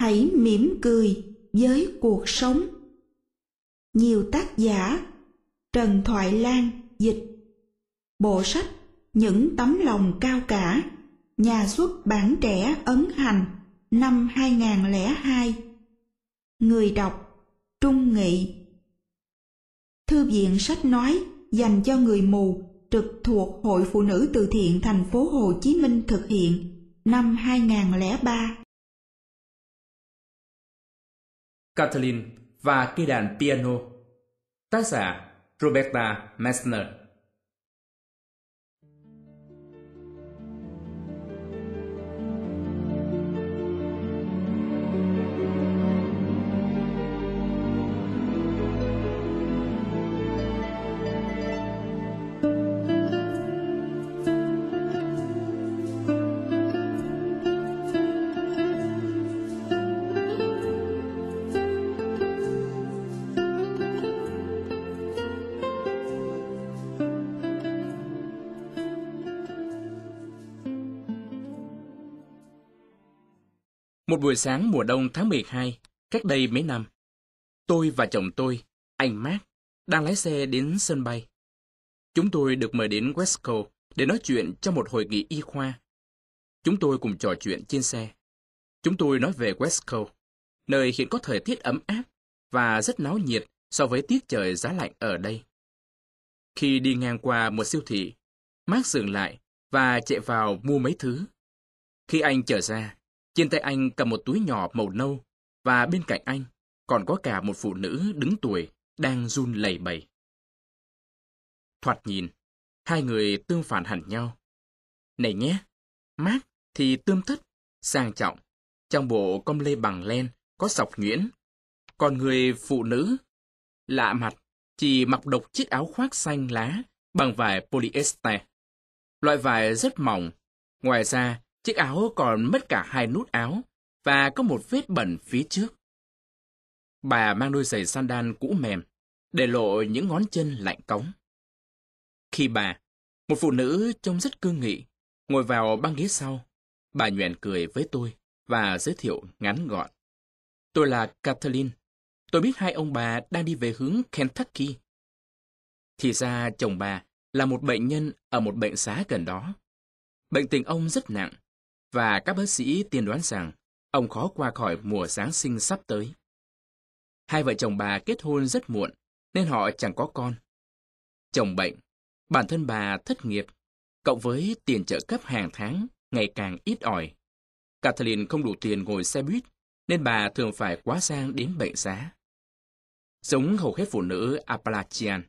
hãy mỉm cười với cuộc sống. Nhiều tác giả, Trần Thoại Lan, dịch Bộ sách Những tấm lòng cao cả, Nhà xuất bản trẻ ấn hành, năm 2002 Người đọc, Trung Nghị Thư viện sách nói dành cho người mù trực thuộc Hội Phụ nữ Từ thiện thành phố Hồ Chí Minh thực hiện năm 2003. Kathleen và cây đàn piano. Tác giả Roberta Messner. Buổi sáng mùa đông tháng 12, cách đây mấy năm, tôi và chồng tôi, anh Mark, đang lái xe đến sân bay. Chúng tôi được mời đến Westco để nói chuyện trong một hội nghị y khoa. Chúng tôi cùng trò chuyện trên xe. Chúng tôi nói về Westco, nơi hiện có thời tiết ấm áp và rất náo nhiệt so với tiết trời giá lạnh ở đây. Khi đi ngang qua một siêu thị, Mark dừng lại và chạy vào mua mấy thứ. Khi anh trở ra, trên tay anh cầm một túi nhỏ màu nâu, và bên cạnh anh còn có cả một phụ nữ đứng tuổi đang run lẩy bẩy. Thoạt nhìn, hai người tương phản hẳn nhau. Này nhé, mát thì tươm tất, sang trọng, trong bộ com lê bằng len có sọc nhuyễn. Còn người phụ nữ, lạ mặt, chỉ mặc độc chiếc áo khoác xanh lá bằng vải polyester. Loại vải rất mỏng, ngoài ra Chiếc áo còn mất cả hai nút áo và có một vết bẩn phía trước. Bà mang đôi giày sandal cũ mềm, để lộ những ngón chân lạnh cống. Khi bà, một phụ nữ trông rất cương nghị, ngồi vào băng ghế sau, bà nhoẻn cười với tôi và giới thiệu ngắn gọn. Tôi là Kathleen. Tôi biết hai ông bà đang đi về hướng Kentucky. Thì ra chồng bà là một bệnh nhân ở một bệnh xá gần đó. Bệnh tình ông rất nặng, và các bác sĩ tiên đoán rằng ông khó qua khỏi mùa Giáng sinh sắp tới. Hai vợ chồng bà kết hôn rất muộn, nên họ chẳng có con. Chồng bệnh, bản thân bà thất nghiệp, cộng với tiền trợ cấp hàng tháng ngày càng ít ỏi. Kathleen không đủ tiền ngồi xe buýt, nên bà thường phải quá sang đến bệnh xá. Giống hầu hết phụ nữ Appalachian,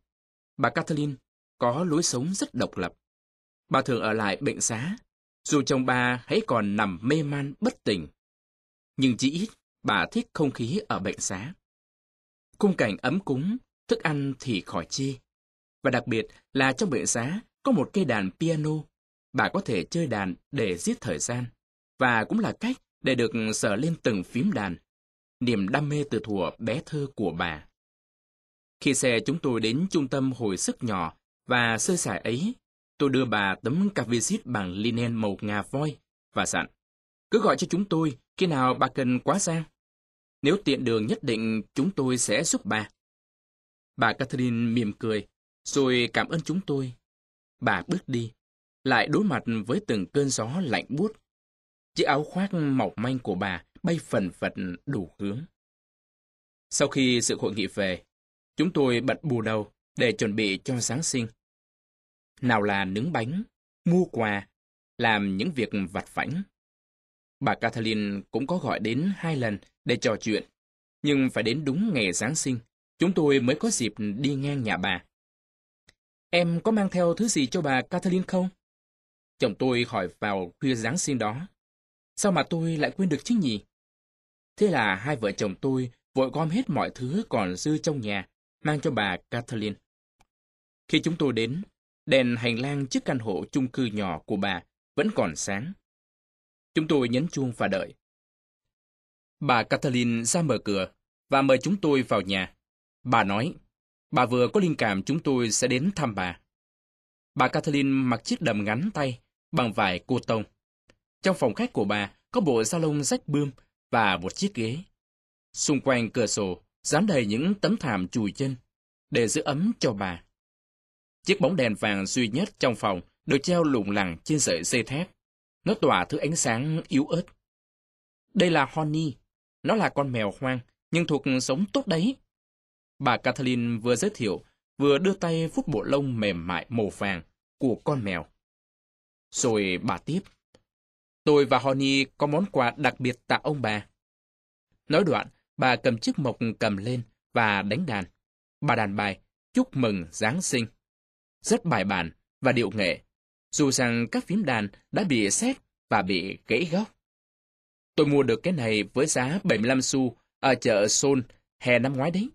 bà Kathleen có lối sống rất độc lập. Bà thường ở lại bệnh xá dù chồng bà hãy còn nằm mê man bất tỉnh. Nhưng chỉ ít, bà thích không khí ở bệnh xá. Khung cảnh ấm cúng, thức ăn thì khỏi chi. Và đặc biệt là trong bệnh xá có một cây đàn piano. Bà có thể chơi đàn để giết thời gian. Và cũng là cách để được sờ lên từng phím đàn. Niềm đam mê từ thuở bé thơ của bà. Khi xe chúng tôi đến trung tâm hồi sức nhỏ và sơ sài ấy, Tôi đưa bà tấm cà visit bằng linen màu ngà voi và dặn, cứ gọi cho chúng tôi khi nào bà cần quá sang. Nếu tiện đường nhất định chúng tôi sẽ giúp bà. Bà Catherine mỉm cười, rồi cảm ơn chúng tôi. Bà bước đi, lại đối mặt với từng cơn gió lạnh buốt. Chiếc áo khoác mỏng manh của bà bay phần phật đủ hướng. Sau khi sự hội nghị về, chúng tôi bật bù đầu để chuẩn bị cho Giáng sinh nào là nướng bánh, mua quà, làm những việc vặt vãnh. Bà Kathleen cũng có gọi đến hai lần để trò chuyện, nhưng phải đến đúng ngày Giáng sinh, chúng tôi mới có dịp đi ngang nhà bà. Em có mang theo thứ gì cho bà Kathleen không? Chồng tôi hỏi vào khuya Giáng sinh đó. Sao mà tôi lại quên được chứ nhỉ? Thế là hai vợ chồng tôi vội gom hết mọi thứ còn dư trong nhà, mang cho bà Kathleen. Khi chúng tôi đến, Đèn hành lang trước căn hộ chung cư nhỏ của bà vẫn còn sáng. Chúng tôi nhấn chuông và đợi. Bà Kathleen ra mở cửa và mời chúng tôi vào nhà. Bà nói, bà vừa có linh cảm chúng tôi sẽ đến thăm bà. Bà Kathleen mặc chiếc đầm ngắn tay bằng vải cô tông. Trong phòng khách của bà có bộ salon rách bươm và một chiếc ghế. Xung quanh cửa sổ, dán đầy những tấm thảm chùi chân, để giữ ấm cho bà. Chiếc bóng đèn vàng duy nhất trong phòng được treo lủng lẳng trên sợi dây thép. Nó tỏa thứ ánh sáng yếu ớt. Đây là Honey. Nó là con mèo hoang, nhưng thuộc sống tốt đấy. Bà Kathleen vừa giới thiệu, vừa đưa tay phút bộ lông mềm mại màu vàng của con mèo. Rồi bà tiếp. Tôi và Honey có món quà đặc biệt tặng ông bà. Nói đoạn, bà cầm chiếc mộc cầm lên và đánh đàn. Bà đàn bài, chúc mừng Giáng sinh. Rất bài bản và điệu nghệ, dù rằng các phím đàn đã bị xét và bị gãy góc. Tôi mua được cái này với giá 75 xu ở chợ Sol hè năm ngoái đấy.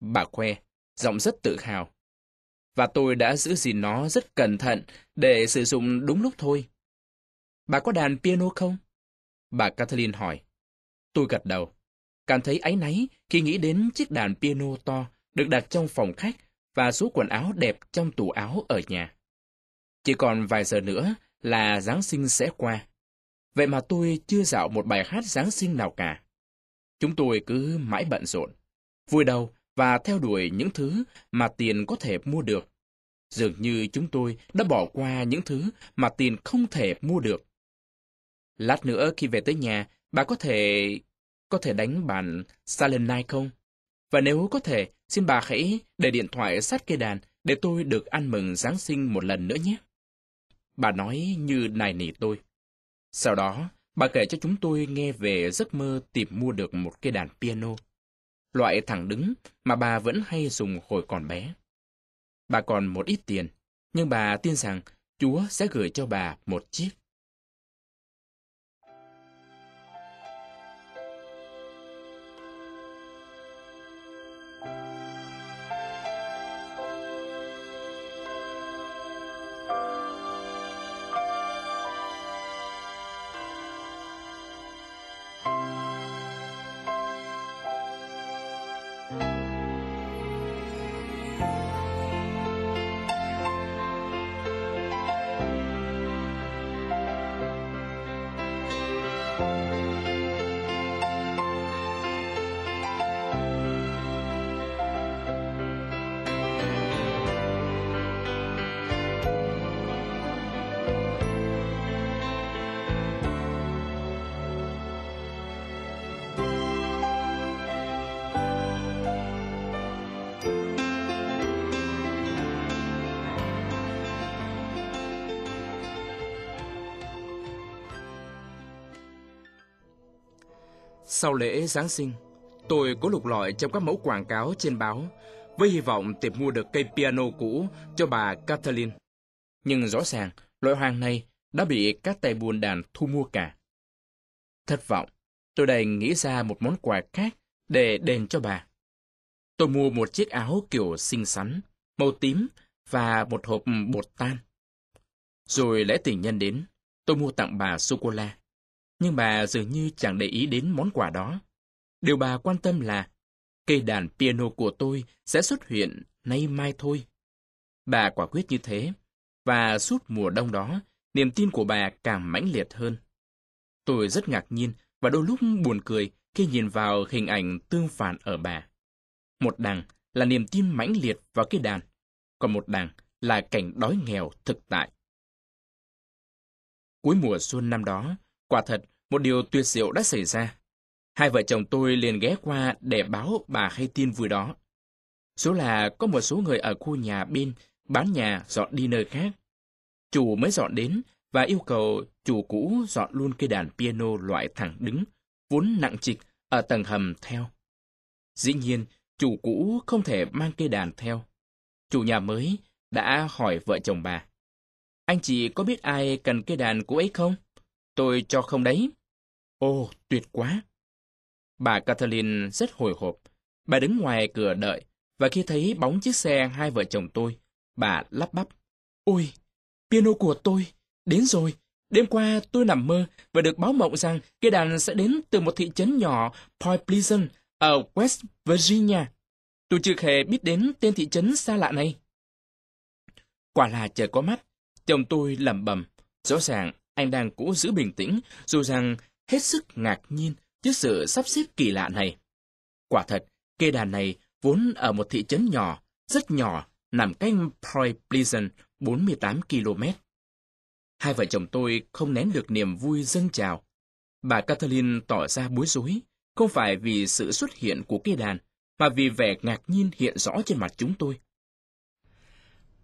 Bà khoe, giọng rất tự hào. Và tôi đã giữ gìn nó rất cẩn thận để sử dụng đúng lúc thôi. Bà có đàn piano không? Bà Kathleen hỏi. Tôi gật đầu. Cảm thấy áy náy khi nghĩ đến chiếc đàn piano to được đặt trong phòng khách và số quần áo đẹp trong tủ áo ở nhà. Chỉ còn vài giờ nữa là Giáng sinh sẽ qua. Vậy mà tôi chưa dạo một bài hát Giáng sinh nào cả. Chúng tôi cứ mãi bận rộn, vui đầu và theo đuổi những thứ mà tiền có thể mua được. Dường như chúng tôi đã bỏ qua những thứ mà tiền không thể mua được. Lát nữa khi về tới nhà, bà có thể... có thể đánh bản Silent Night không? Và nếu có thể, xin bà hãy để điện thoại sát cây đàn để tôi được ăn mừng Giáng sinh một lần nữa nhé. Bà nói như nài nỉ tôi. Sau đó, bà kể cho chúng tôi nghe về giấc mơ tìm mua được một cây đàn piano. Loại thẳng đứng mà bà vẫn hay dùng hồi còn bé. Bà còn một ít tiền, nhưng bà tin rằng Chúa sẽ gửi cho bà một chiếc. Sau lễ Giáng sinh, tôi có lục lọi trong các mẫu quảng cáo trên báo với hy vọng tìm mua được cây piano cũ cho bà Kathleen. Nhưng rõ ràng, loại hoàng này đã bị các tay buôn đàn thu mua cả. Thất vọng, tôi đành nghĩ ra một món quà khác để đền cho bà. Tôi mua một chiếc áo kiểu xinh xắn, màu tím và một hộp bột tan. Rồi lễ tình nhân đến, tôi mua tặng bà sô-cô-la nhưng bà dường như chẳng để ý đến món quà đó. Điều bà quan tâm là cây đàn piano của tôi sẽ xuất hiện nay mai thôi. Bà quả quyết như thế, và suốt mùa đông đó, niềm tin của bà càng mãnh liệt hơn. Tôi rất ngạc nhiên và đôi lúc buồn cười khi nhìn vào hình ảnh tương phản ở bà. Một đằng là niềm tin mãnh liệt vào cây đàn, còn một đằng là cảnh đói nghèo thực tại. Cuối mùa xuân năm đó, quả thật một điều tuyệt diệu đã xảy ra. Hai vợ chồng tôi liền ghé qua để báo bà hay tin vui đó. Số là có một số người ở khu nhà bên bán nhà dọn đi nơi khác. Chủ mới dọn đến và yêu cầu chủ cũ dọn luôn cây đàn piano loại thẳng đứng, vốn nặng trịch ở tầng hầm theo. Dĩ nhiên, chủ cũ không thể mang cây đàn theo. Chủ nhà mới đã hỏi vợ chồng bà. Anh chị có biết ai cần cây đàn của ấy không? Tôi cho không đấy. Ồ, tuyệt quá! Bà Kathleen rất hồi hộp. Bà đứng ngoài cửa đợi, và khi thấy bóng chiếc xe hai vợ chồng tôi, bà lắp bắp. Ôi, piano của tôi, đến rồi. Đêm qua tôi nằm mơ và được báo mộng rằng cây đàn sẽ đến từ một thị trấn nhỏ Point Pleasant ở West Virginia. Tôi chưa hề biết đến tên thị trấn xa lạ này. Quả là trời có mắt, chồng tôi lẩm bẩm. Rõ ràng anh đang cố giữ bình tĩnh, dù rằng hết sức ngạc nhiên trước sự sắp xếp kỳ lạ này. Quả thật, cây đàn này vốn ở một thị trấn nhỏ, rất nhỏ, nằm cách Point Pleasant 48 km. Hai vợ chồng tôi không nén được niềm vui dâng trào. Bà Kathleen tỏ ra bối rối, không phải vì sự xuất hiện của cây đàn, mà vì vẻ ngạc nhiên hiện rõ trên mặt chúng tôi.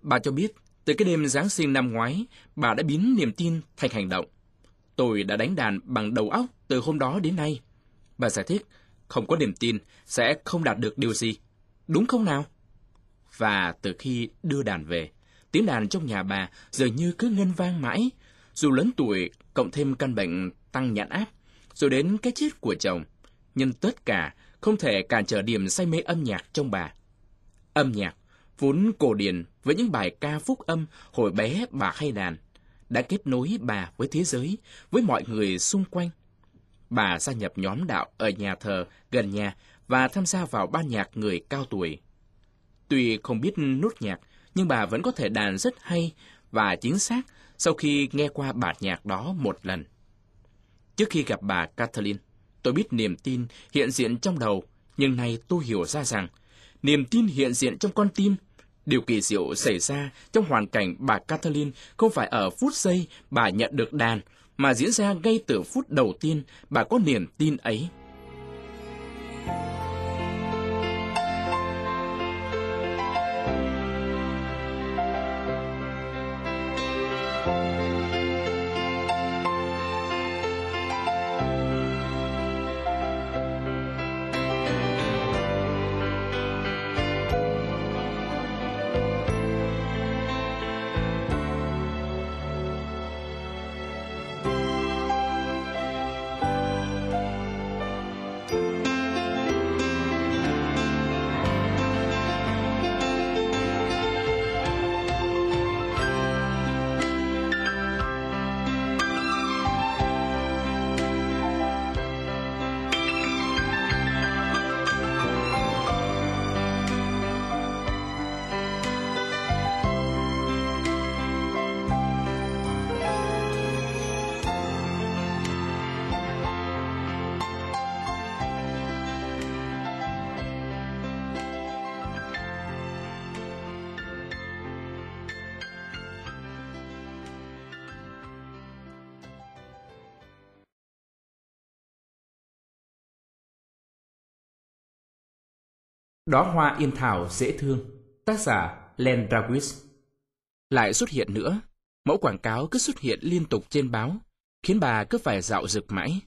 Bà cho biết, từ cái đêm Giáng sinh năm ngoái, bà đã biến niềm tin thành hành động. Tôi đã đánh đàn bằng đầu óc từ hôm đó đến nay. Bà giải thích, không có niềm tin sẽ không đạt được điều gì. Đúng không nào? Và từ khi đưa đàn về, tiếng đàn trong nhà bà dường như cứ ngân vang mãi. Dù lớn tuổi, cộng thêm căn bệnh tăng nhãn áp, rồi đến cái chết của chồng. Nhưng tất cả không thể cản trở điểm say mê âm nhạc trong bà. Âm nhạc, vốn cổ điển với những bài ca phúc âm hồi bé bà hay đàn, đã kết nối bà với thế giới, với mọi người xung quanh. Bà gia nhập nhóm đạo ở nhà thờ gần nhà và tham gia vào ban nhạc người cao tuổi. Tuy không biết nốt nhạc, nhưng bà vẫn có thể đàn rất hay và chính xác sau khi nghe qua bản nhạc đó một lần. Trước khi gặp bà Kathleen, tôi biết niềm tin hiện diện trong đầu, nhưng nay tôi hiểu ra rằng niềm tin hiện diện trong con tim. Điều kỳ diệu xảy ra trong hoàn cảnh bà Kathleen không phải ở phút giây bà nhận được đàn, mà diễn ra ngay từ phút đầu tiên bà có niềm tin ấy. Đó hoa yên thảo dễ thương, tác giả Len Drawis. Lại xuất hiện nữa, mẫu quảng cáo cứ xuất hiện liên tục trên báo, khiến bà cứ phải dạo rực mãi.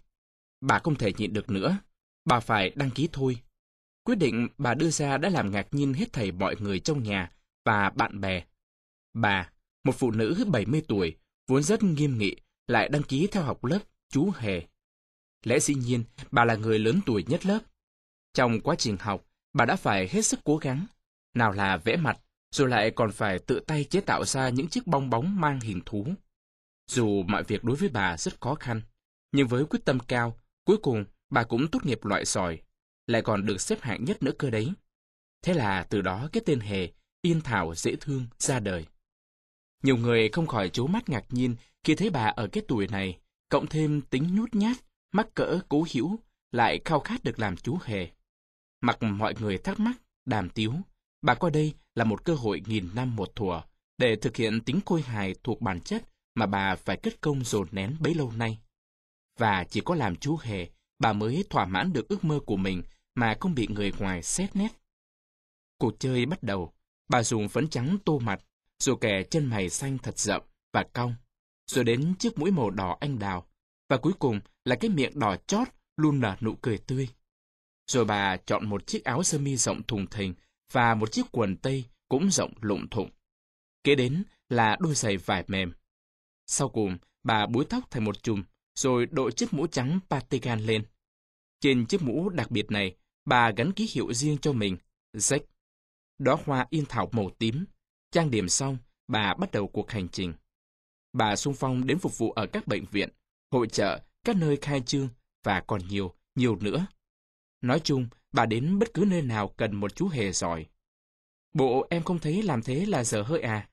Bà không thể nhịn được nữa, bà phải đăng ký thôi. Quyết định bà đưa ra đã làm ngạc nhiên hết thảy mọi người trong nhà và bạn bè. Bà, một phụ nữ 70 tuổi, vốn rất nghiêm nghị, lại đăng ký theo học lớp chú Hề. Lẽ dĩ nhiên, bà là người lớn tuổi nhất lớp. Trong quá trình học, bà đã phải hết sức cố gắng. Nào là vẽ mặt, rồi lại còn phải tự tay chế tạo ra những chiếc bong bóng mang hình thú. Dù mọi việc đối với bà rất khó khăn, nhưng với quyết tâm cao, cuối cùng bà cũng tốt nghiệp loại sỏi, lại còn được xếp hạng nhất nữa cơ đấy. Thế là từ đó cái tên hề, yên thảo dễ thương, ra đời. Nhiều người không khỏi chố mắt ngạc nhiên khi thấy bà ở cái tuổi này, cộng thêm tính nhút nhát, mắc cỡ cố hữu, lại khao khát được làm chú hề. Mặc mọi người thắc mắc, đàm tiếu, bà coi đây là một cơ hội nghìn năm một thùa để thực hiện tính khôi hài thuộc bản chất mà bà phải kết công dồn nén bấy lâu nay. Và chỉ có làm chú hề, bà mới thỏa mãn được ước mơ của mình mà không bị người ngoài xét nét. Cuộc chơi bắt đầu, bà dùng phấn trắng tô mặt, rồi kẻ chân mày xanh thật rậm và cong, rồi đến chiếc mũi màu đỏ anh đào, và cuối cùng là cái miệng đỏ chót luôn nở nụ cười tươi. Rồi bà chọn một chiếc áo sơ mi rộng thùng thình và một chiếc quần tây cũng rộng lụng thụng. Kế đến là đôi giày vải mềm. Sau cùng, bà búi tóc thành một chùm, rồi đội chiếc mũ trắng patigan lên. Trên chiếc mũ đặc biệt này, bà gắn ký hiệu riêng cho mình, Jack. Đó hoa yên thảo màu tím. Trang điểm xong, bà bắt đầu cuộc hành trình. Bà xung phong đến phục vụ ở các bệnh viện, hội trợ, các nơi khai trương và còn nhiều, nhiều nữa. Nói chung, bà đến bất cứ nơi nào cần một chú hề giỏi. Bộ em không thấy làm thế là dở hơi à?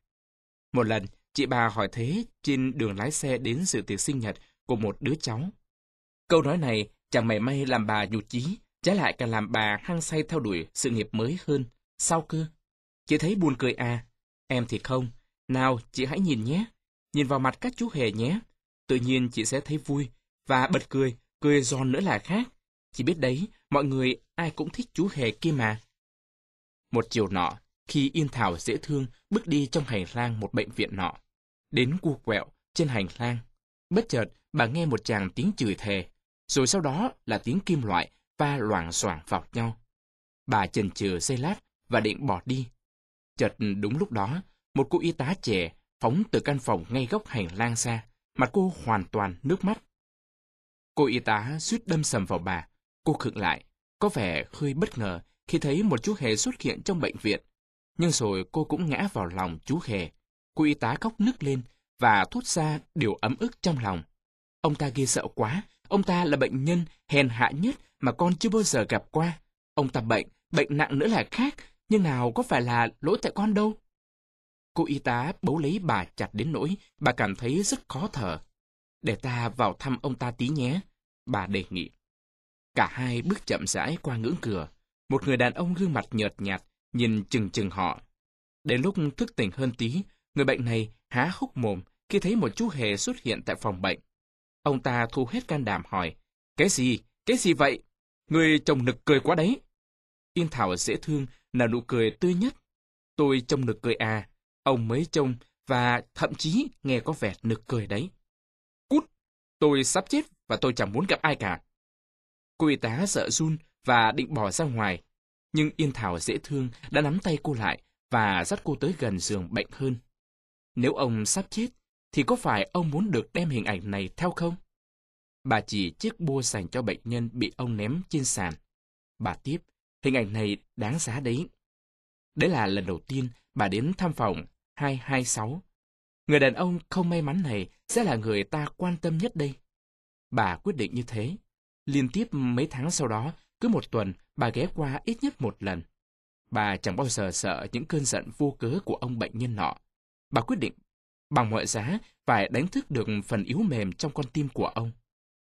Một lần, chị bà hỏi thế trên đường lái xe đến dự tiệc sinh nhật của một đứa cháu. Câu nói này Chẳng mảy may làm bà nhụt chí, trái lại càng làm bà hăng say theo đuổi sự nghiệp mới hơn. Sao cơ? Chị thấy buồn cười à? Em thì không. Nào, chị hãy nhìn nhé. Nhìn vào mặt các chú hề nhé. Tự nhiên chị sẽ thấy vui. Và bật cười, cười giòn nữa là khác. Chị biết đấy, mọi người ai cũng thích chú hề kia mà. Một chiều nọ, khi Yên Thảo dễ thương bước đi trong hành lang một bệnh viện nọ, đến cu quẹo trên hành lang, bất chợt bà nghe một chàng tiếng chửi thề, rồi sau đó là tiếng kim loại va loảng xoảng vào nhau. Bà chần chừ giây lát và định bỏ đi. Chợt đúng lúc đó, một cô y tá trẻ phóng từ căn phòng ngay góc hành lang ra, mặt cô hoàn toàn nước mắt. Cô y tá suýt đâm sầm vào bà. Cô khựng lại, có vẻ hơi bất ngờ khi thấy một chú hề xuất hiện trong bệnh viện. Nhưng rồi cô cũng ngã vào lòng chú hề. Cô y tá khóc nức lên và thốt ra điều ấm ức trong lòng. Ông ta ghê sợ quá, ông ta là bệnh nhân hèn hạ nhất mà con chưa bao giờ gặp qua. Ông ta bệnh, bệnh nặng nữa là khác, nhưng nào có phải là lỗi tại con đâu. Cô y tá bấu lấy bà chặt đến nỗi bà cảm thấy rất khó thở. Để ta vào thăm ông ta tí nhé, bà đề nghị. Cả hai bước chậm rãi qua ngưỡng cửa. Một người đàn ông gương mặt nhợt nhạt, nhìn chừng chừng họ. Đến lúc thức tỉnh hơn tí, người bệnh này há hốc mồm khi thấy một chú hề xuất hiện tại phòng bệnh. Ông ta thu hết can đảm hỏi, cái gì, cái gì vậy? Người chồng nực cười quá đấy. Yên Thảo dễ thương, là nụ cười tươi nhất. Tôi trông nực cười à, ông mới trông và thậm chí nghe có vẻ nực cười đấy. Cút! Tôi sắp chết và tôi chẳng muốn gặp ai cả. Cô y tá sợ run và định bỏ ra ngoài. Nhưng Yên Thảo dễ thương đã nắm tay cô lại và dắt cô tới gần giường bệnh hơn. Nếu ông sắp chết, thì có phải ông muốn được đem hình ảnh này theo không? Bà chỉ chiếc bua dành cho bệnh nhân bị ông ném trên sàn. Bà tiếp, hình ảnh này đáng giá đấy. Đấy là lần đầu tiên bà đến thăm phòng 226. Người đàn ông không may mắn này sẽ là người ta quan tâm nhất đây. Bà quyết định như thế. Liên tiếp mấy tháng sau đó, cứ một tuần, bà ghé qua ít nhất một lần. Bà chẳng bao giờ sợ những cơn giận vô cớ của ông bệnh nhân nọ. Bà quyết định, bằng mọi giá, phải đánh thức được phần yếu mềm trong con tim của ông.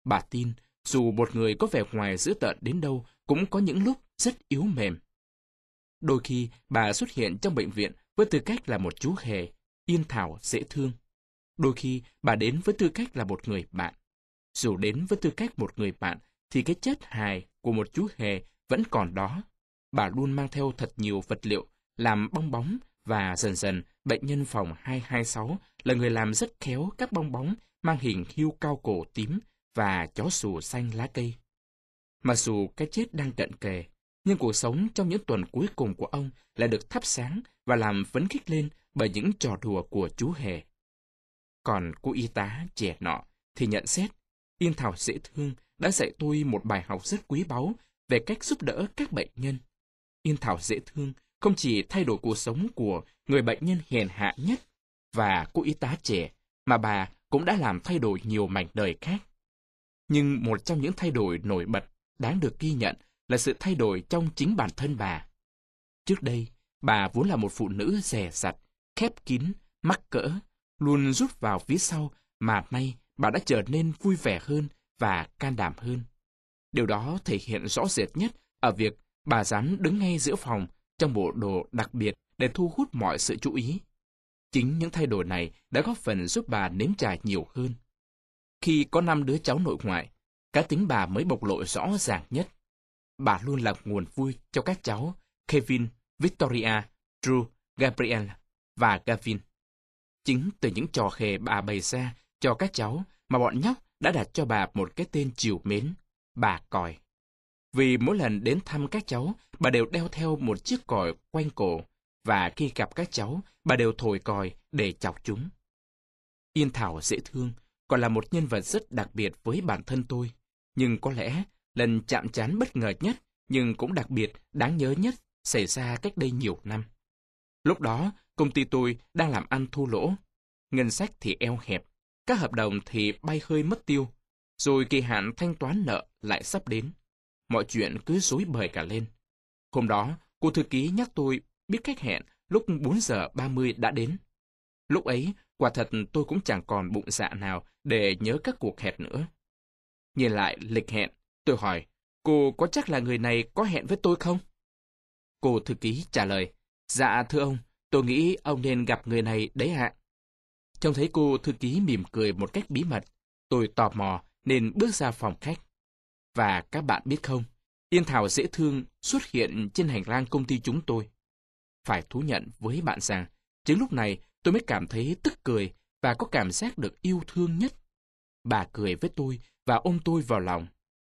Bà tin, dù một người có vẻ ngoài dữ tợn đến đâu, cũng có những lúc rất yếu mềm. Đôi khi, bà xuất hiện trong bệnh viện với tư cách là một chú hề, yên thảo, dễ thương. Đôi khi, bà đến với tư cách là một người bạn. Dù đến với tư cách một người bạn, thì cái chất hài của một chú hề vẫn còn đó. Bà luôn mang theo thật nhiều vật liệu, làm bong bóng, và dần dần, bệnh nhân phòng 226 là người làm rất khéo các bong bóng mang hình hươu cao cổ tím và chó sù xanh lá cây. Mặc dù cái chết đang cận kề, nhưng cuộc sống trong những tuần cuối cùng của ông lại được thắp sáng và làm phấn khích lên bởi những trò đùa của chú hề. Còn cô y tá trẻ nọ thì nhận xét, Yên Thảo dễ thương đã dạy tôi một bài học rất quý báu về cách giúp đỡ các bệnh nhân. Yên Thảo dễ thương không chỉ thay đổi cuộc sống của người bệnh nhân hèn hạ nhất và cô y tá trẻ, mà bà cũng đã làm thay đổi nhiều mảnh đời khác. Nhưng một trong những thay đổi nổi bật đáng được ghi nhận là sự thay đổi trong chính bản thân bà. Trước đây, bà vốn là một phụ nữ rẻ rặt, khép kín, mắc cỡ, luôn rút vào phía sau mà nay bà đã trở nên vui vẻ hơn và can đảm hơn. Điều đó thể hiện rõ rệt nhất ở việc bà dám đứng ngay giữa phòng trong bộ đồ đặc biệt để thu hút mọi sự chú ý. Chính những thay đổi này đã góp phần giúp bà nếm trải nhiều hơn. Khi có năm đứa cháu nội ngoại, cá tính bà mới bộc lộ rõ ràng nhất. Bà luôn là nguồn vui cho các cháu Kevin, Victoria, Drew, Gabriel và Gavin. Chính từ những trò khề bà bày ra cho các cháu mà bọn nhóc đã đặt cho bà một cái tên chiều mến, bà còi. Vì mỗi lần đến thăm các cháu, bà đều đeo theo một chiếc còi quanh cổ, và khi gặp các cháu, bà đều thổi còi để chọc chúng. Yên Thảo dễ thương, còn là một nhân vật rất đặc biệt với bản thân tôi. Nhưng có lẽ, lần chạm trán bất ngờ nhất, nhưng cũng đặc biệt, đáng nhớ nhất, xảy ra cách đây nhiều năm. Lúc đó, công ty tôi đang làm ăn thua lỗ. Ngân sách thì eo hẹp, các hợp đồng thì bay hơi mất tiêu, rồi kỳ hạn thanh toán nợ lại sắp đến. Mọi chuyện cứ rối bời cả lên. Hôm đó, cô thư ký nhắc tôi biết cách hẹn lúc 4 giờ 30 đã đến. Lúc ấy, quả thật tôi cũng chẳng còn bụng dạ nào để nhớ các cuộc hẹn nữa. Nhìn lại lịch hẹn, Tôi hỏi, cô có chắc là người này có hẹn với tôi không? Cô thư ký trả lời, dạ thưa ông, tôi nghĩ ông nên gặp người này đấy ạ. Trông thấy cô thư ký mỉm cười một cách bí mật, tôi tò mò nên bước ra phòng khách. Và các bạn biết không, Yên Thảo dễ thương xuất hiện trên hành lang công ty chúng tôi. Phải thú nhận với bạn rằng, chính lúc này tôi mới cảm thấy tức cười và có cảm giác được yêu thương nhất. Bà cười với tôi và ôm tôi vào lòng.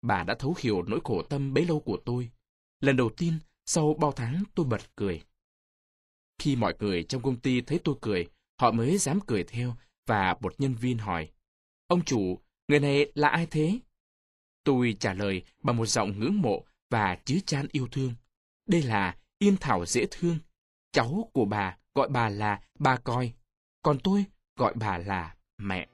Bà đã thấu hiểu nỗi khổ tâm bấy lâu của tôi. Lần đầu tiên, sau bao tháng tôi bật cười. Khi mọi người trong công ty thấy tôi cười, họ mới dám cười theo và một nhân viên hỏi. Ông chủ, người này là ai thế? Tôi trả lời bằng một giọng ngưỡng mộ và chứa chan yêu thương. Đây là Yên Thảo dễ thương. Cháu của bà gọi bà là bà coi, còn tôi gọi bà là mẹ.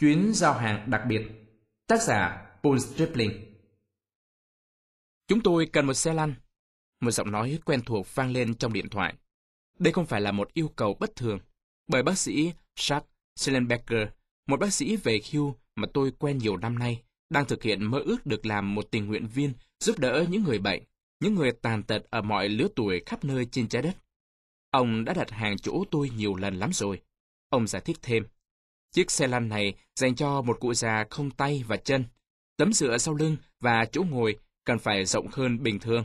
Chuyến giao hàng đặc biệt Tác giả Paul Stripling Chúng tôi cần một xe lăn. Một giọng nói quen thuộc vang lên trong điện thoại. Đây không phải là một yêu cầu bất thường, bởi bác sĩ Chuck Schellenbecker, một bác sĩ về hưu mà tôi quen nhiều năm nay, đang thực hiện mơ ước được làm một tình nguyện viên giúp đỡ những người bệnh, những người tàn tật ở mọi lứa tuổi khắp nơi trên trái đất. Ông đã đặt hàng chỗ tôi nhiều lần lắm rồi. Ông giải thích thêm. Chiếc xe lăn này dành cho một cụ già không tay và chân. Tấm dựa sau lưng và chỗ ngồi cần phải rộng hơn bình thường.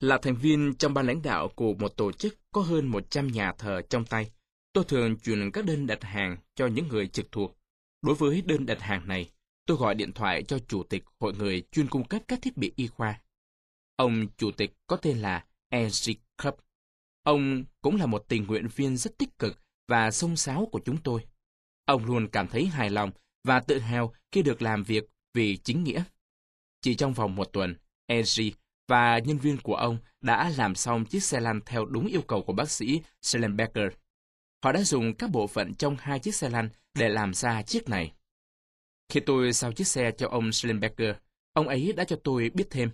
Là thành viên trong ban lãnh đạo của một tổ chức có hơn 100 nhà thờ trong tay, tôi thường chuyển các đơn đặt hàng cho những người trực thuộc. Đối với đơn đặt hàng này, tôi gọi điện thoại cho chủ tịch hội người chuyên cung cấp các thiết bị y khoa. Ông chủ tịch có tên là Eric Krupp. Ông cũng là một tình nguyện viên rất tích cực và sông sáo của chúng tôi. Ông luôn cảm thấy hài lòng và tự hào khi được làm việc vì chính nghĩa. Chỉ trong vòng một tuần, Angie và nhân viên của ông đã làm xong chiếc xe lăn theo đúng yêu cầu của bác sĩ Schellenberger. Họ đã dùng các bộ phận trong hai chiếc xe lăn để làm ra chiếc này. Khi tôi giao chiếc xe cho ông Schellenberger, ông ấy đã cho tôi biết thêm.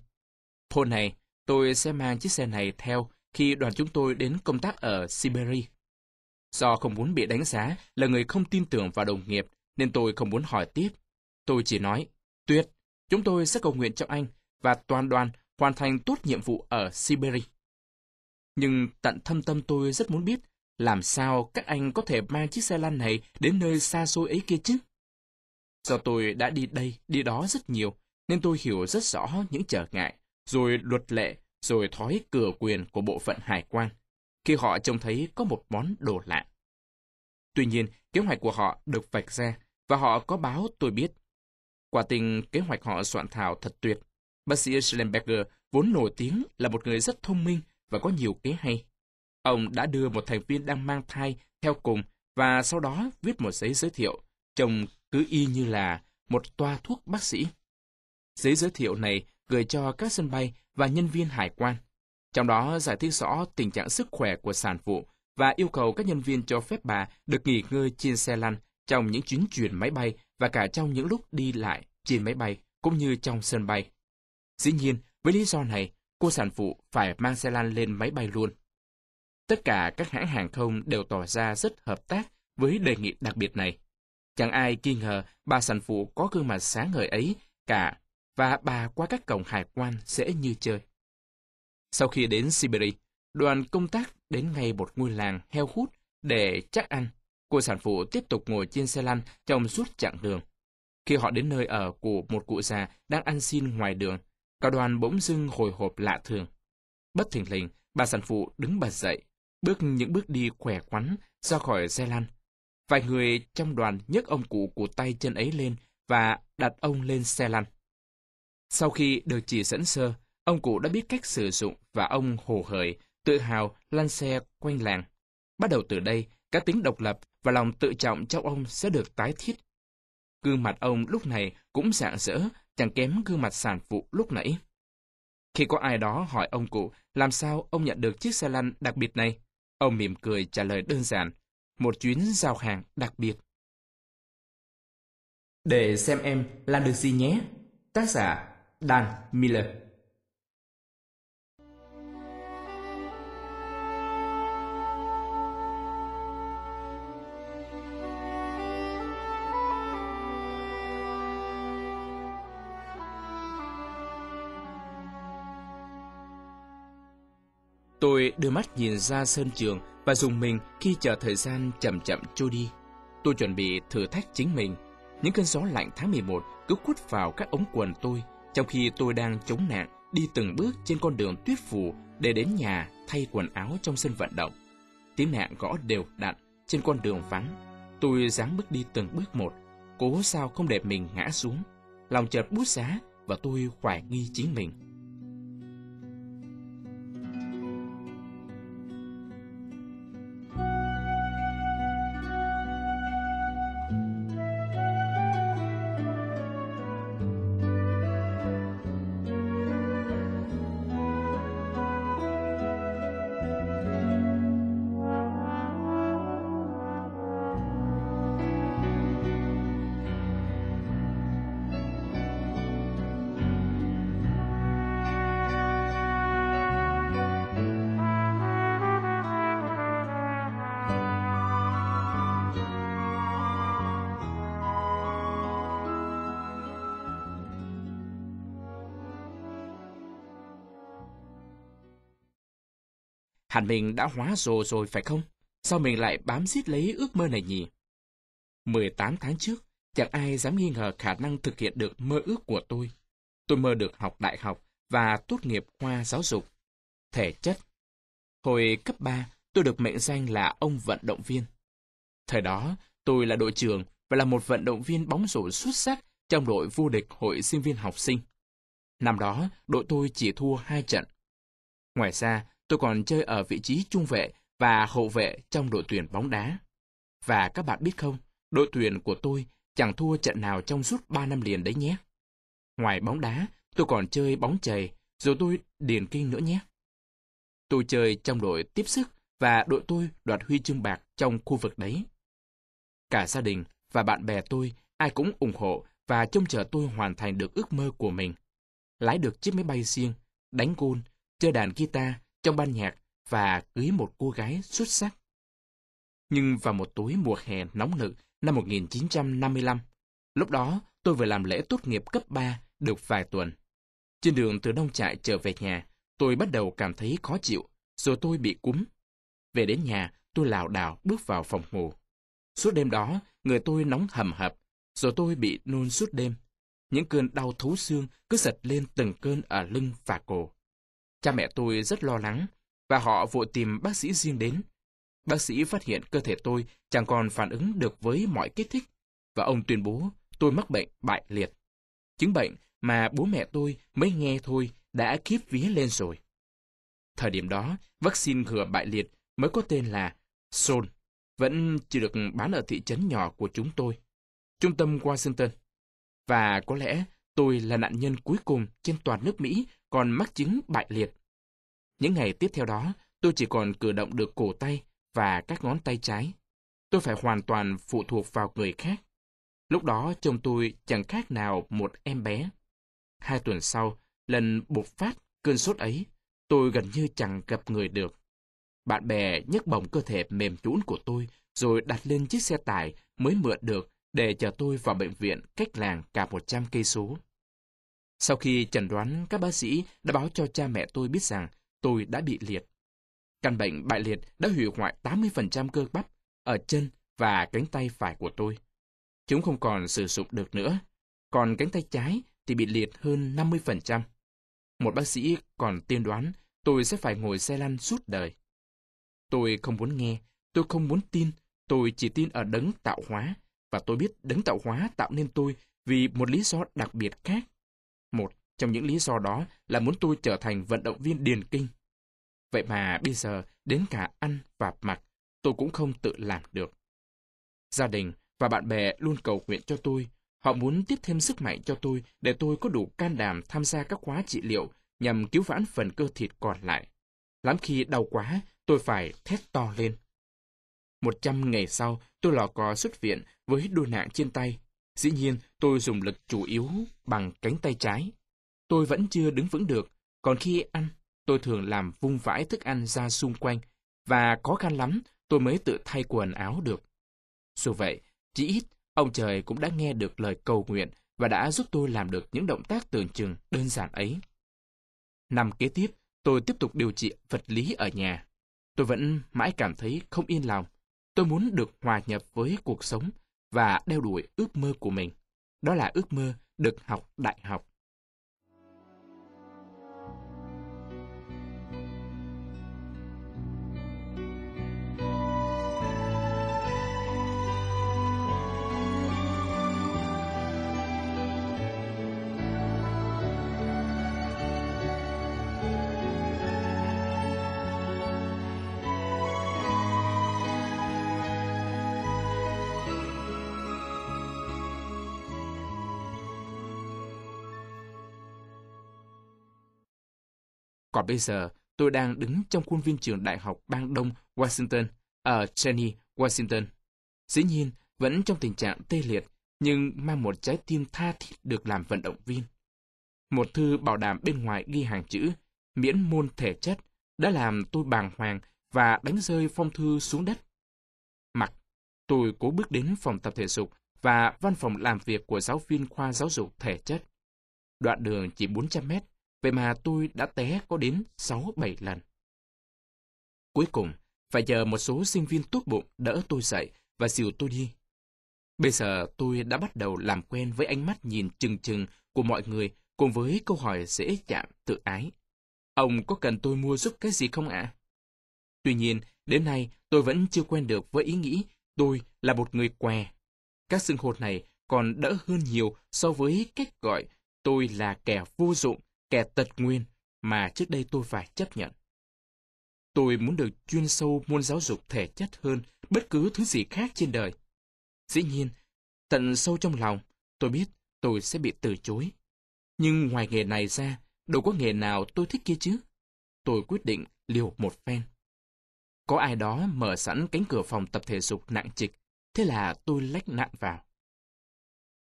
Hôm này, tôi sẽ mang chiếc xe này theo khi đoàn chúng tôi đến công tác ở Siberia. Do không muốn bị đánh giá là người không tin tưởng vào đồng nghiệp, nên tôi không muốn hỏi tiếp. Tôi chỉ nói, tuyệt, chúng tôi sẽ cầu nguyện cho anh và toàn đoàn hoàn thành tốt nhiệm vụ ở Siberia. Nhưng tận thâm tâm tôi rất muốn biết làm sao các anh có thể mang chiếc xe lăn này đến nơi xa xôi ấy kia chứ? Do tôi đã đi đây, đi đó rất nhiều, nên tôi hiểu rất rõ những trở ngại, rồi luật lệ, rồi thói cửa quyền của bộ phận hải quan khi họ trông thấy có một món đồ lạ. Tuy nhiên, kế hoạch của họ được vạch ra và họ có báo tôi biết. Quả tình kế hoạch họ soạn thảo thật tuyệt. Bác sĩ Schlemberger vốn nổi tiếng là một người rất thông minh và có nhiều kế hay. Ông đã đưa một thành viên đang mang thai theo cùng và sau đó viết một giấy giới thiệu, trông cứ y như là một toa thuốc bác sĩ. Giấy giới thiệu này gửi cho các sân bay và nhân viên hải quan. Trong đó giải thích rõ tình trạng sức khỏe của sản phụ và yêu cầu các nhân viên cho phép bà được nghỉ ngơi trên xe lăn trong những chuyến chuyển máy bay và cả trong những lúc đi lại trên máy bay cũng như trong sân bay. Dĩ nhiên, với lý do này, cô sản phụ phải mang xe lăn lên máy bay luôn. Tất cả các hãng hàng không đều tỏ ra rất hợp tác với đề nghị đặc biệt này. Chẳng ai nghi ngờ bà sản phụ có gương mặt sáng ngời ấy cả và bà qua các cổng hải quan sẽ như chơi. Sau khi đến Siberia, đoàn công tác đến ngay một ngôi làng heo hút để chắc ăn. Cô sản phụ tiếp tục ngồi trên xe lăn trong suốt chặng đường. Khi họ đến nơi ở của một cụ già đang ăn xin ngoài đường, cả đoàn bỗng dưng hồi hộp lạ thường. Bất thình lình, bà sản phụ đứng bật dậy, bước những bước đi khỏe khoắn ra khỏi xe lăn. Vài người trong đoàn nhấc ông cụ của tay chân ấy lên và đặt ông lên xe lăn. Sau khi được chỉ dẫn sơ, ông cụ đã biết cách sử dụng và ông hồ hởi, tự hào lăn xe quanh làng. Bắt đầu từ đây, các tính độc lập và lòng tự trọng trong ông sẽ được tái thiết. Gương mặt ông lúc này cũng rạng rỡ, chẳng kém gương mặt sản phụ lúc nãy. Khi có ai đó hỏi ông cụ làm sao ông nhận được chiếc xe lăn đặc biệt này, ông mỉm cười trả lời đơn giản, một chuyến giao hàng đặc biệt. Để xem em làm được gì nhé. Tác giả Dan Miller Tôi đưa mắt nhìn ra sân trường và dùng mình khi chờ thời gian chậm chậm trôi đi. Tôi chuẩn bị thử thách chính mình. Những cơn gió lạnh tháng 11 cứ quất vào các ống quần tôi, trong khi tôi đang chống nạn đi từng bước trên con đường tuyết phủ để đến nhà thay quần áo trong sân vận động. Tiếng nạn gõ đều đặn trên con đường vắng. Tôi dáng bước đi từng bước một, cố sao không để mình ngã xuống. Lòng chợt bút giá và tôi hoài nghi chính mình. Hẳn mình đã hóa rồ rồi phải không? Sao mình lại bám giết lấy ước mơ này nhỉ? 18 tháng trước, chẳng ai dám nghi ngờ khả năng thực hiện được mơ ước của tôi. Tôi mơ được học đại học và tốt nghiệp khoa giáo dục. Thể chất. Hồi cấp 3, tôi được mệnh danh là ông vận động viên. Thời đó, tôi là đội trưởng và là một vận động viên bóng rổ xuất sắc trong đội vô địch hội sinh viên học sinh. Năm đó, đội tôi chỉ thua hai trận. Ngoài ra, Tôi còn chơi ở vị trí trung vệ và hậu vệ trong đội tuyển bóng đá. Và các bạn biết không, đội tuyển của tôi chẳng thua trận nào trong suốt 3 năm liền đấy nhé. Ngoài bóng đá, tôi còn chơi bóng chày, rồi tôi điền kinh nữa nhé. Tôi chơi trong đội tiếp sức và đội tôi đoạt huy chương bạc trong khu vực đấy. Cả gia đình và bạn bè tôi ai cũng ủng hộ và trông chờ tôi hoàn thành được ước mơ của mình. Lái được chiếc máy bay riêng, đánh gôn, chơi đàn guitar trong ban nhạc và cưới một cô gái xuất sắc. Nhưng vào một tối mùa hè nóng nực năm 1955, lúc đó tôi vừa làm lễ tốt nghiệp cấp 3 được vài tuần. Trên đường từ nông trại trở về nhà, tôi bắt đầu cảm thấy khó chịu, rồi tôi bị cúm. Về đến nhà, tôi lảo đảo bước vào phòng ngủ. Suốt đêm đó, người tôi nóng hầm hập, rồi tôi bị nôn suốt đêm. Những cơn đau thấu xương cứ giật lên từng cơn ở lưng và cổ. Cha mẹ tôi rất lo lắng, và họ vội tìm bác sĩ riêng đến. Bác sĩ phát hiện cơ thể tôi chẳng còn phản ứng được với mọi kích thích, và ông tuyên bố tôi mắc bệnh bại liệt. Chứng bệnh mà bố mẹ tôi mới nghe thôi đã khiếp vía lên rồi. Thời điểm đó, vaccine ngừa bại liệt mới có tên là Sol, vẫn chưa được bán ở thị trấn nhỏ của chúng tôi, trung tâm Washington. Và có lẽ tôi là nạn nhân cuối cùng trên toàn nước Mỹ còn mắc chứng bại liệt. Những ngày tiếp theo đó, tôi chỉ còn cử động được cổ tay và các ngón tay trái. Tôi phải hoàn toàn phụ thuộc vào người khác. Lúc đó trông tôi chẳng khác nào một em bé. Hai tuần sau, lần bột phát cơn sốt ấy, tôi gần như chẳng gặp người được. Bạn bè nhấc bổng cơ thể mềm nhũn của tôi rồi đặt lên chiếc xe tải mới mượn được để chở tôi vào bệnh viện cách làng cả 100 cây số. Sau khi chẩn đoán, các bác sĩ đã báo cho cha mẹ tôi biết rằng tôi đã bị liệt. Căn bệnh bại liệt đã hủy hoại 80% cơ bắp ở chân và cánh tay phải của tôi. Chúng không còn sử dụng được nữa, còn cánh tay trái thì bị liệt hơn 50%. Một bác sĩ còn tiên đoán tôi sẽ phải ngồi xe lăn suốt đời. Tôi không muốn nghe, tôi không muốn tin, tôi chỉ tin ở đấng tạo hóa, và tôi biết đấng tạo hóa tạo nên tôi vì một lý do đặc biệt khác. Một trong những lý do đó là muốn tôi trở thành vận động viên điền kinh. Vậy mà bây giờ đến cả ăn và mặc tôi cũng không tự làm được. Gia đình và bạn bè luôn cầu nguyện cho tôi. Họ muốn tiếp thêm sức mạnh cho tôi để tôi có đủ can đảm tham gia các khóa trị liệu nhằm cứu vãn phần cơ thịt còn lại. Lắm khi đau quá, tôi phải thét to lên. Một trăm ngày sau, tôi lò cò xuất viện với đôi nạn trên tay. Dĩ nhiên, tôi dùng lực chủ yếu bằng cánh tay trái. Tôi vẫn chưa đứng vững được, còn khi ăn, tôi thường làm vung vãi thức ăn ra xung quanh, và khó khăn lắm tôi mới tự thay quần áo được. Dù vậy, chỉ ít, ông trời cũng đã nghe được lời cầu nguyện và đã giúp tôi làm được những động tác tưởng chừng đơn giản ấy. Năm kế tiếp, tôi tiếp tục điều trị vật lý ở nhà. Tôi vẫn mãi cảm thấy không yên lòng. Tôi muốn được hòa nhập với cuộc sống và đeo đuổi ước mơ của mình. Đó là ước mơ được học đại học. Còn bây giờ, tôi đang đứng trong khuôn viên trường đại học bang Đông Washington, ở Cheney, Washington. Dĩ nhiên, vẫn trong tình trạng tê liệt, nhưng mang một trái tim tha thiết được làm vận động viên. Một thư bảo đảm bên ngoài ghi hàng chữ, miễn môn thể chất, đã làm tôi bàng hoàng và đánh rơi phong thư xuống đất. Mặc, tôi cố bước đến phòng tập thể dục và văn phòng làm việc của giáo viên khoa giáo dục thể chất. Đoạn đường chỉ 400 mét, Vậy mà tôi đã té có đến 6-7 lần. Cuối cùng, phải chờ một số sinh viên tốt bụng đỡ tôi dậy và dìu tôi đi. Bây giờ tôi đã bắt đầu làm quen với ánh mắt nhìn chừng chừng của mọi người cùng với câu hỏi dễ chạm tự ái. Ông có cần tôi mua giúp cái gì không ạ? Tuy nhiên, đến nay tôi vẫn chưa quen được với ý nghĩ tôi là một người què. Các xưng hô này còn đỡ hơn nhiều so với cách gọi tôi là kẻ vô dụng kẻ tật nguyên mà trước đây tôi phải chấp nhận. Tôi muốn được chuyên sâu môn giáo dục thể chất hơn bất cứ thứ gì khác trên đời. Dĩ nhiên, tận sâu trong lòng, tôi biết tôi sẽ bị từ chối. Nhưng ngoài nghề này ra, đâu có nghề nào tôi thích kia chứ. Tôi quyết định liều một phen. Có ai đó mở sẵn cánh cửa phòng tập thể dục nặng trịch, thế là tôi lách nạn vào.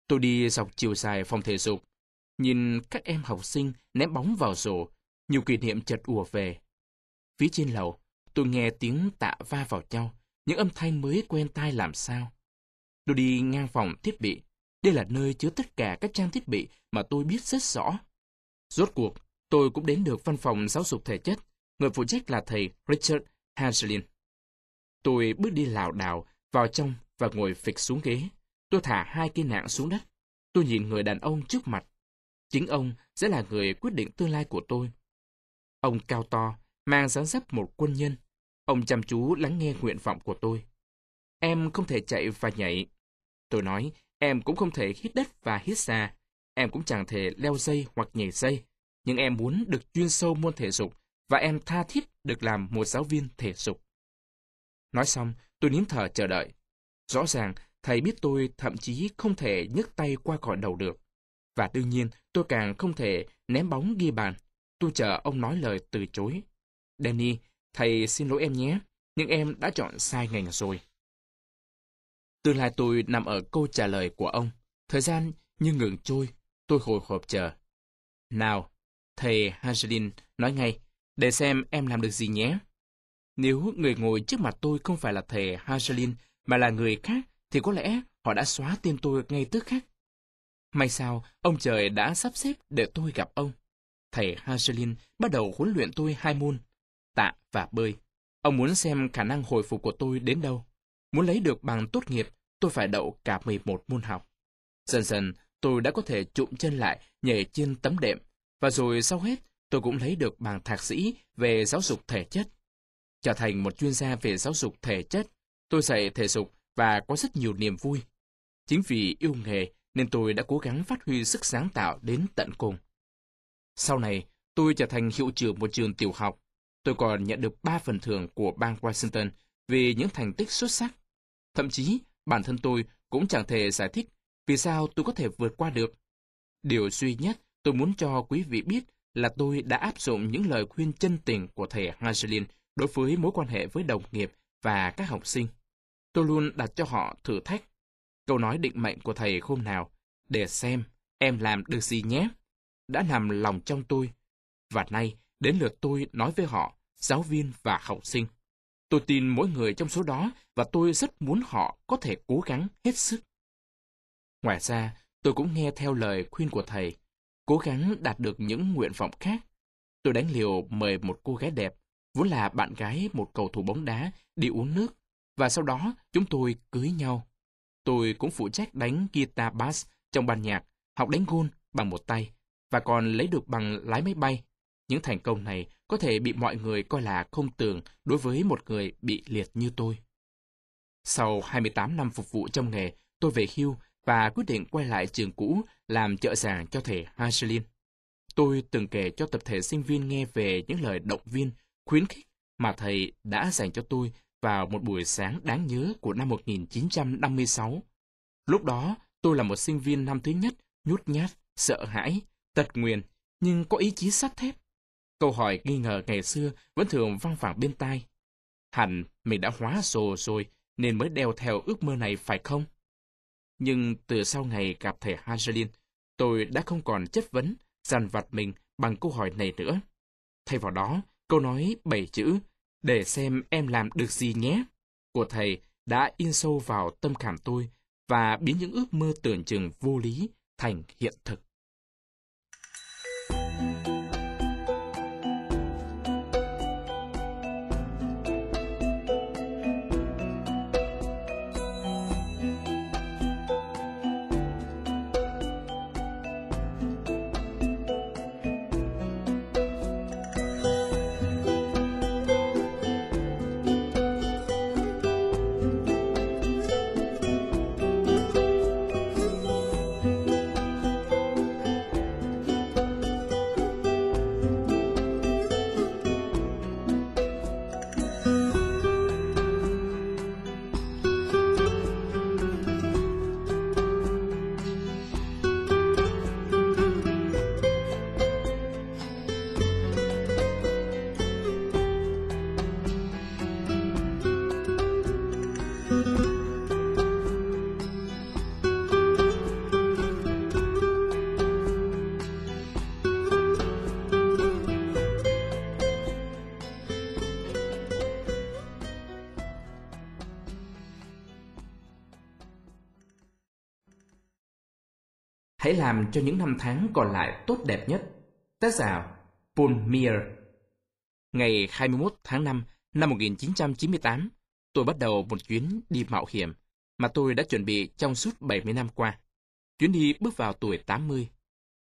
Tôi đi dọc chiều dài phòng thể dục, Nhìn các em học sinh ném bóng vào rổ, nhiều kỷ niệm chợt ùa về. Phía trên lầu, tôi nghe tiếng tạ va vào nhau, những âm thanh mới quen tai làm sao. Tôi đi ngang phòng thiết bị. Đây là nơi chứa tất cả các trang thiết bị mà tôi biết rất rõ. Rốt cuộc, tôi cũng đến được văn phòng giáo dục thể chất. Người phụ trách là thầy Richard Hanselin. Tôi bước đi lảo đảo vào trong và ngồi phịch xuống ghế. Tôi thả hai cây nạn xuống đất. Tôi nhìn người đàn ông trước mặt. Chính ông sẽ là người quyết định tương lai của tôi. Ông cao to, mang dáng dấp một quân nhân. Ông chăm chú lắng nghe nguyện vọng của tôi. Em không thể chạy và nhảy. Tôi nói, em cũng không thể hít đất và hít xa. Em cũng chẳng thể leo dây hoặc nhảy dây. Nhưng em muốn được chuyên sâu môn thể dục và em tha thiết được làm một giáo viên thể dục. Nói xong, tôi nín thở chờ đợi. Rõ ràng, thầy biết tôi thậm chí không thể nhấc tay qua khỏi đầu được. Và đương nhiên, tôi càng không thể ném bóng ghi bàn. Tôi chờ ông nói lời từ chối. Danny, thầy xin lỗi em nhé, nhưng em đã chọn sai ngành rồi. Tương lai tôi nằm ở câu trả lời của ông. Thời gian như ngừng trôi, tôi hồi hộp chờ. Nào, thầy Hanselin nói ngay, để xem em làm được gì nhé. Nếu người ngồi trước mặt tôi không phải là thầy Hanselin mà là người khác, thì có lẽ họ đã xóa tên tôi ngay tức khắc. May sao, ông trời đã sắp xếp để tôi gặp ông. Thầy Haselin bắt đầu huấn luyện tôi hai môn, tạ và bơi. Ông muốn xem khả năng hồi phục của tôi đến đâu. Muốn lấy được bằng tốt nghiệp, tôi phải đậu cả 11 môn học. Dần dần, tôi đã có thể trụm chân lại nhảy trên tấm đệm, và rồi sau hết, tôi cũng lấy được bằng thạc sĩ về giáo dục thể chất. Trở thành một chuyên gia về giáo dục thể chất, tôi dạy thể dục và có rất nhiều niềm vui. Chính vì yêu nghề nên tôi đã cố gắng phát huy sức sáng tạo đến tận cùng. Sau này, tôi trở thành hiệu trưởng một trường tiểu học. Tôi còn nhận được 3 phần thưởng của bang Washington vì những thành tích xuất sắc. Thậm chí, bản thân tôi cũng chẳng thể giải thích vì sao tôi có thể vượt qua được. Điều duy nhất tôi muốn cho quý vị biết là tôi đã áp dụng những lời khuyên chân tình của thầy Hanselin đối với mối quan hệ với đồng nghiệp và các học sinh. Tôi luôn đặt cho họ thử thách. Câu nói định mệnh của thầy hôm nào, để xem em làm được gì nhé, đã nằm lòng trong tôi. Và nay, đến lượt tôi nói với họ, giáo viên và học sinh. Tôi tin mỗi người trong số đó và tôi rất muốn họ có thể cố gắng hết sức. Ngoài ra, tôi cũng nghe theo lời khuyên của thầy, cố gắng đạt được những nguyện vọng khác. Tôi đánh liều mời một cô gái đẹp, vốn là bạn gái một cầu thủ bóng đá, đi uống nước, và sau đó chúng tôi cưới nhau. Tôi cũng phụ trách đánh guitar bass trong ban nhạc, học đánh gôn bằng một tay, và còn lấy được bằng lái máy bay. Những thành công này có thể bị mọi người coi là không tưởng đối với một người bị liệt như tôi. Sau 28 năm phục vụ trong nghề, tôi về hưu và quyết định quay lại trường cũ làm trợ giảng cho thầy Haselin. Tôi từng kể cho tập thể sinh viên nghe về những lời động viên, khuyến khích mà thầy đã dành cho tôi vào một buổi sáng đáng nhớ của năm 1956. Lúc đó, tôi là một sinh viên năm thứ nhất, nhút nhát, sợ hãi, tật nguyền, nhưng có ý chí sắt thép. Câu hỏi nghi ngờ ngày xưa vẫn thường vang vẳng bên tai. Hẳn mình đã hóa rồ rồi nên mới đeo theo ước mơ này phải không? Nhưng từ sau ngày gặp thầy Hazelin, tôi đã không còn chất vấn, dằn vặt mình bằng câu hỏi này nữa. Thay vào đó, câu nói bảy chữ, để xem em làm được gì nhé, của thầy đã in sâu vào tâm khảm tôi và biến những ước mơ tưởng chừng vô lý thành hiện thực. Hãy làm cho những năm tháng còn lại tốt đẹp nhất. Tác giả Paul Meir Ngày 21 tháng 5 năm 1998, tôi bắt đầu một chuyến đi mạo hiểm mà tôi đã chuẩn bị trong suốt 70 năm qua. Chuyến đi bước vào tuổi 80.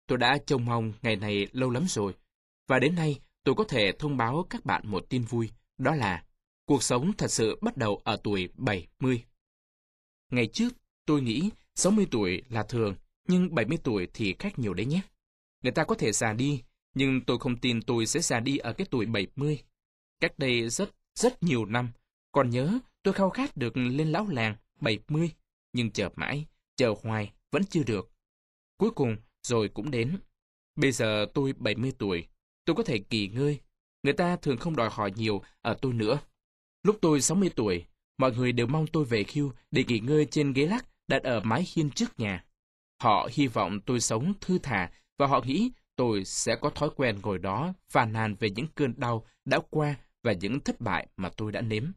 Tôi đã trông mong ngày này lâu lắm rồi, và đến nay tôi có thể thông báo các bạn một tin vui, đó là cuộc sống thật sự bắt đầu ở tuổi 70. Ngày trước, tôi nghĩ 60 tuổi là thường, nhưng 70 tuổi thì khác nhiều đấy nhé. Người ta có thể già đi, nhưng tôi không tin tôi sẽ già đi ở cái tuổi 70. Cách đây rất, rất nhiều năm, còn nhớ tôi khao khát được lên lão làng 70, nhưng chờ mãi, chờ hoài, vẫn chưa được. Cuối cùng, rồi cũng đến. Bây giờ tôi 70 tuổi, tôi có thể kỳ ngơi. Người ta thường không đòi hỏi nhiều ở tôi nữa. Lúc tôi 60 tuổi, mọi người đều mong tôi về khiêu để nghỉ ngơi trên ghế lắc đặt ở mái hiên trước nhà. Họ hy vọng tôi sống thư thả và họ nghĩ tôi sẽ có thói quen ngồi đó phàn nàn về những cơn đau đã qua và những thất bại mà tôi đã nếm.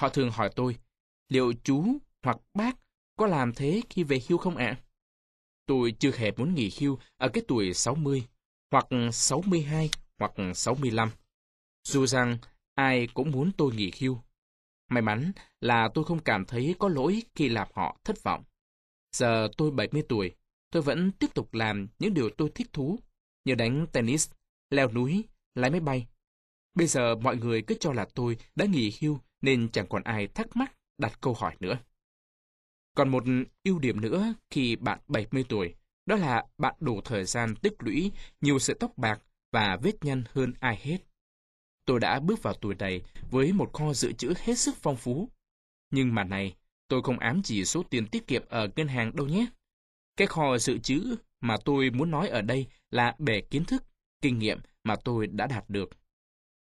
Họ thường hỏi tôi, liệu chú hoặc bác có làm thế khi về hưu không ạ? Tôi chưa hề muốn nghỉ hưu ở cái tuổi 60, hoặc 62, hoặc 65. Dù rằng ai cũng muốn tôi nghỉ hưu. May mắn là tôi không cảm thấy có lỗi khi làm họ thất vọng. Giờ tôi 70 tuổi, tôi vẫn tiếp tục làm những điều tôi thích thú, như đánh tennis, leo núi, lái máy bay. Bây giờ mọi người cứ cho là tôi đã nghỉ hưu nên chẳng còn ai thắc mắc đặt câu hỏi nữa. Còn một ưu điểm nữa khi bạn 70 tuổi, đó là bạn đủ thời gian tích lũy nhiều sợi tóc bạc và vết nhăn hơn ai hết. Tôi đã bước vào tuổi này với một kho dự trữ hết sức phong phú. Nhưng mà này, tôi không ám chỉ số tiền tiết kiệm ở ngân hàng đâu nhé. Cái kho dự trữ mà tôi muốn nói ở đây là bể kiến thức, kinh nghiệm mà tôi đã đạt được.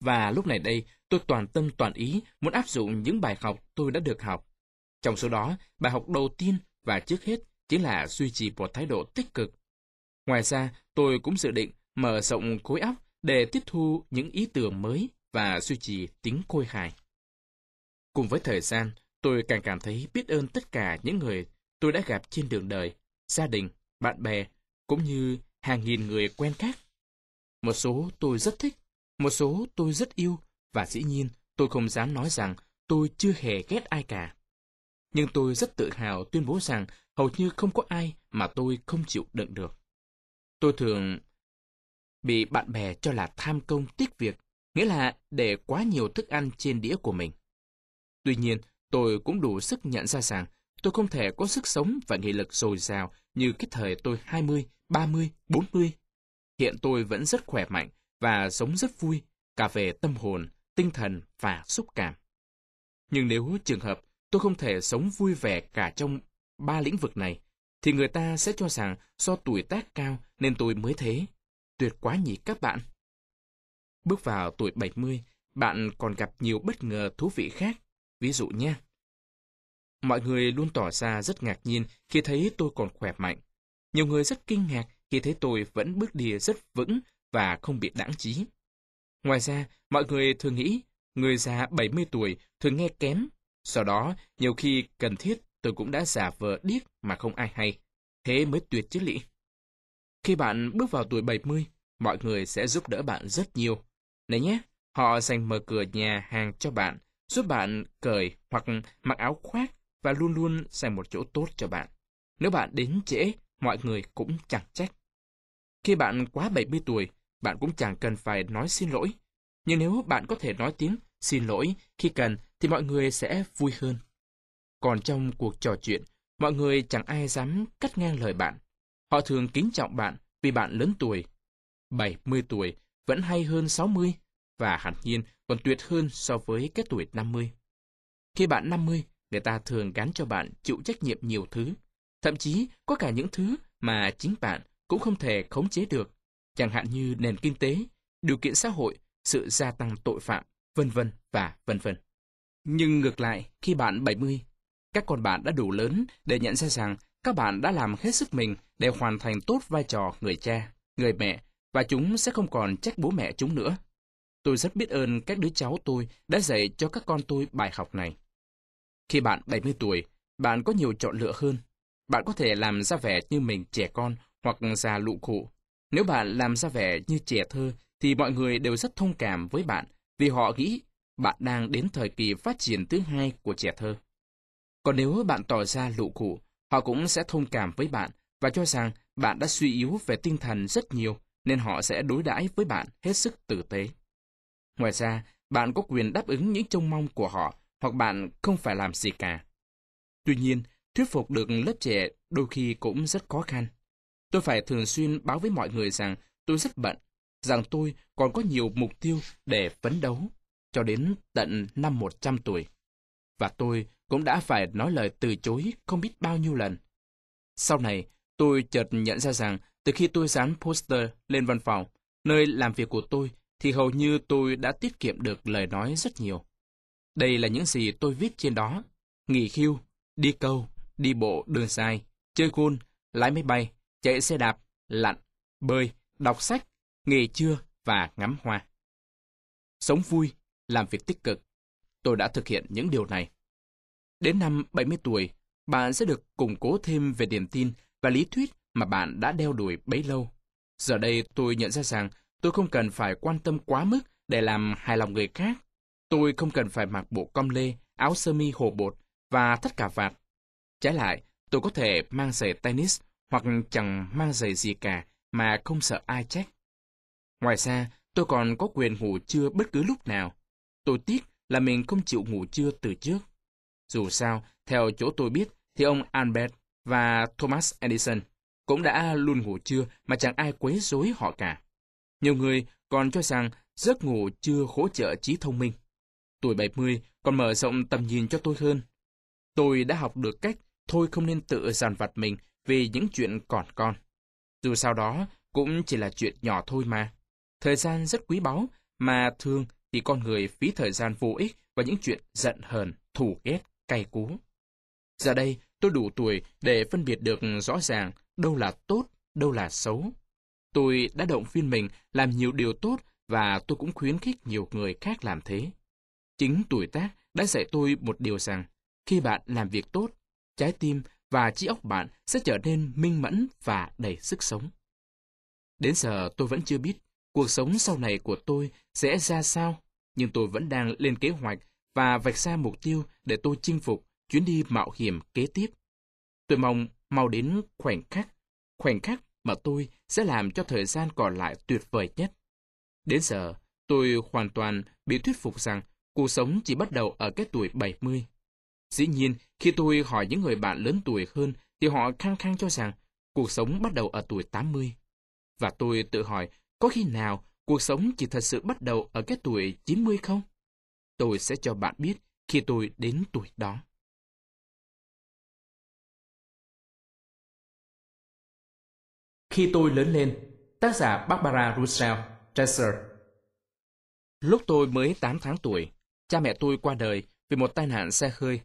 Và lúc này đây, tôi toàn tâm toàn ý muốn áp dụng những bài học tôi đã được học. Trong số đó, bài học đầu tiên và trước hết chính là duy trì một thái độ tích cực. Ngoài ra, tôi cũng dự định mở rộng khối óc để tiếp thu những ý tưởng mới và duy trì tính côi hài. Cùng với thời gian, tôi càng cảm thấy biết ơn tất cả những người tôi đã gặp trên đường đời, gia đình, bạn bè, cũng như hàng nghìn người quen khác. Một số tôi rất thích, một số tôi rất yêu, và dĩ nhiên tôi không dám nói rằng tôi chưa hề ghét ai cả. Nhưng tôi rất tự hào tuyên bố rằng hầu như không có ai mà tôi không chịu đựng được. Tôi thường bị bạn bè cho là tham công tiếc việc, nghĩa là để quá nhiều thức ăn trên đĩa của mình. Tuy nhiên, tôi cũng đủ sức nhận ra rằng tôi không thể có sức sống và nghị lực dồi dào như cái thời tôi 20, 30, 40. Hiện tôi vẫn rất khỏe mạnh và sống rất vui, cả về tâm hồn, tinh thần và xúc cảm. Nhưng nếu trường hợp tôi không thể sống vui vẻ cả trong ba lĩnh vực này, thì người ta sẽ cho rằng do tuổi tác cao nên tôi mới thế. Tuyệt quá nhỉ các bạn. Bước vào tuổi 70, bạn còn gặp nhiều bất ngờ thú vị khác. Ví dụ nhé, Mọi người luôn tỏ ra rất ngạc nhiên khi thấy tôi còn khỏe mạnh. Nhiều người rất kinh ngạc khi thấy tôi vẫn bước đi rất vững và không bị đãng trí. Ngoài ra, mọi người thường nghĩ người già 70 tuổi thường nghe kém. Sau đó, nhiều khi cần thiết tôi cũng đã giả vờ điếc mà không ai hay. Thế mới tuyệt chứ lị. Khi bạn bước vào tuổi 70, mọi người sẽ giúp đỡ bạn rất nhiều. Này nhé, họ dành mở cửa nhà hàng cho bạn, giúp bạn cởi hoặc mặc áo khoác và luôn luôn dành một chỗ tốt cho bạn. Nếu bạn đến trễ, mọi người cũng chẳng trách. Khi bạn quá 70 tuổi, bạn cũng chẳng cần phải nói xin lỗi. Nhưng nếu bạn có thể nói tiếng xin lỗi khi cần thì mọi người sẽ vui hơn. Còn trong cuộc trò chuyện, mọi người chẳng ai dám cắt ngang lời bạn. Họ thường kính trọng bạn vì bạn lớn tuổi. 70 tuổi vẫn hay hơn 60 và hẳn nhiên còn tuyệt hơn so với cái tuổi 50. Khi bạn 50, người ta thường gắn cho bạn chịu trách nhiệm nhiều thứ. Thậm chí có cả những thứ mà chính bạn cũng không thể khống chế được, chẳng hạn như nền kinh tế, điều kiện xã hội, sự gia tăng tội phạm, vân vân và vân vân. Nhưng ngược lại, khi bạn 70, các con bạn đã đủ lớn để nhận ra rằng các bạn đã làm hết sức mình để hoàn thành tốt vai trò người cha, người mẹ, và chúng sẽ không còn trách bố mẹ chúng nữa. Tôi rất biết ơn các đứa cháu tôi đã dạy cho các con tôi bài học này. Khi bạn 70 tuổi, bạn có nhiều chọn lựa hơn. Bạn có thể làm ra vẻ như mình trẻ con hoặc già lụ cụ Nếu bạn làm ra vẻ như trẻ thơ, thì mọi người đều rất thông cảm với bạn vì họ nghĩ bạn đang đến thời kỳ phát triển thứ hai của trẻ thơ. Còn nếu bạn tỏ ra lụ cụ họ cũng sẽ thông cảm với bạn và cho rằng bạn đã suy yếu về tinh thần rất nhiều nên họ sẽ đối đãi với bạn hết sức tử tế. Ngoài ra, bạn có quyền đáp ứng những trông mong của họ hoặc bạn không phải làm gì cả. Tuy nhiên, thuyết phục được lớp trẻ đôi khi cũng rất khó khăn. Tôi phải thường xuyên báo với mọi người rằng tôi rất bận, rằng tôi còn có nhiều mục tiêu để phấn đấu, cho đến tận năm 100 tuổi. Và tôi cũng đã phải nói lời từ chối không biết bao nhiêu lần. Sau này, tôi chợt nhận ra rằng từ khi tôi dán poster lên văn phòng, nơi làm việc của tôi, thì hầu như tôi đã tiết kiệm được lời nói rất nhiều. Đây là những gì tôi viết trên đó. Nghỉ hưu, đi câu, đi bộ đường dài, chơi gôn, lái máy bay, chạy xe đạp, lặn, bơi, đọc sách, nghề trưa và ngắm hoa. Sống vui, làm việc tích cực. Tôi đã thực hiện những điều này. Đến năm 70 tuổi, bạn sẽ được củng cố thêm về niềm tin và lý thuyết mà bạn đã đeo đuổi bấy lâu. Giờ đây tôi nhận ra rằng tôi không cần phải quan tâm quá mức để làm hài lòng người khác. Tôi không cần phải mặc bộ com lê, áo sơ mi hồ bột và tất cả vạt. Trái lại, tôi có thể mang giày tennis hoặc chẳng mang giày gì cả mà không sợ ai trách. Ngoài ra, tôi còn có quyền ngủ trưa bất cứ lúc nào. Tôi tiếc là mình không chịu ngủ trưa từ trước. Dù sao, theo chỗ tôi biết, thì ông Albert và Thomas Edison cũng đã luôn ngủ trưa mà chẳng ai quấy rối họ cả. Nhiều người còn cho rằng giấc ngủ chưa hỗ trợ trí thông minh. Tuổi 70 còn mở rộng tầm nhìn cho tôi hơn. Tôi đã học được cách thôi không nên tự giàn vặt mình vì những chuyện còn con. Dù sao đó cũng chỉ là chuyện nhỏ thôi mà. Thời gian rất quý báu, mà thường thì con người phí thời gian vô ích vào những chuyện giận hờn, thù ghét, cay cú. Giờ đây, tôi đủ tuổi để phân biệt được rõ ràng đâu là tốt, đâu là xấu. Tôi đã động viên mình làm nhiều điều tốt và tôi cũng khuyến khích nhiều người khác làm thế. Chính tuổi tác đã dạy tôi một điều rằng, khi bạn làm việc tốt, trái tim và trí óc bạn sẽ trở nên minh mẫn và đầy sức sống. Đến giờ tôi vẫn chưa biết cuộc sống sau này của tôi sẽ ra sao, nhưng tôi vẫn đang lên kế hoạch và vạch ra mục tiêu để tôi chinh phục chuyến đi mạo hiểm kế tiếp. Tôi mong mau đến khoảnh khắc, khoảnh khắc mà tôi sẽ làm cho thời gian còn lại tuyệt vời nhất. Đến giờ, tôi hoàn toàn bị thuyết phục rằng cuộc sống chỉ bắt đầu ở cái tuổi 70. Dĩ nhiên, khi tôi hỏi những người bạn lớn tuổi hơn, thì họ khăng khăng cho rằng cuộc sống bắt đầu ở tuổi 80. Và tôi tự hỏi, có khi nào cuộc sống chỉ thật sự bắt đầu ở cái tuổi 90 không? Tôi sẽ cho bạn biết khi tôi đến tuổi đó. Khi tôi lớn lên, tác giả Barbara Russell, Dresser. Lúc tôi mới 8 tháng tuổi, cha mẹ tôi qua đời vì một tai nạn xe hơi.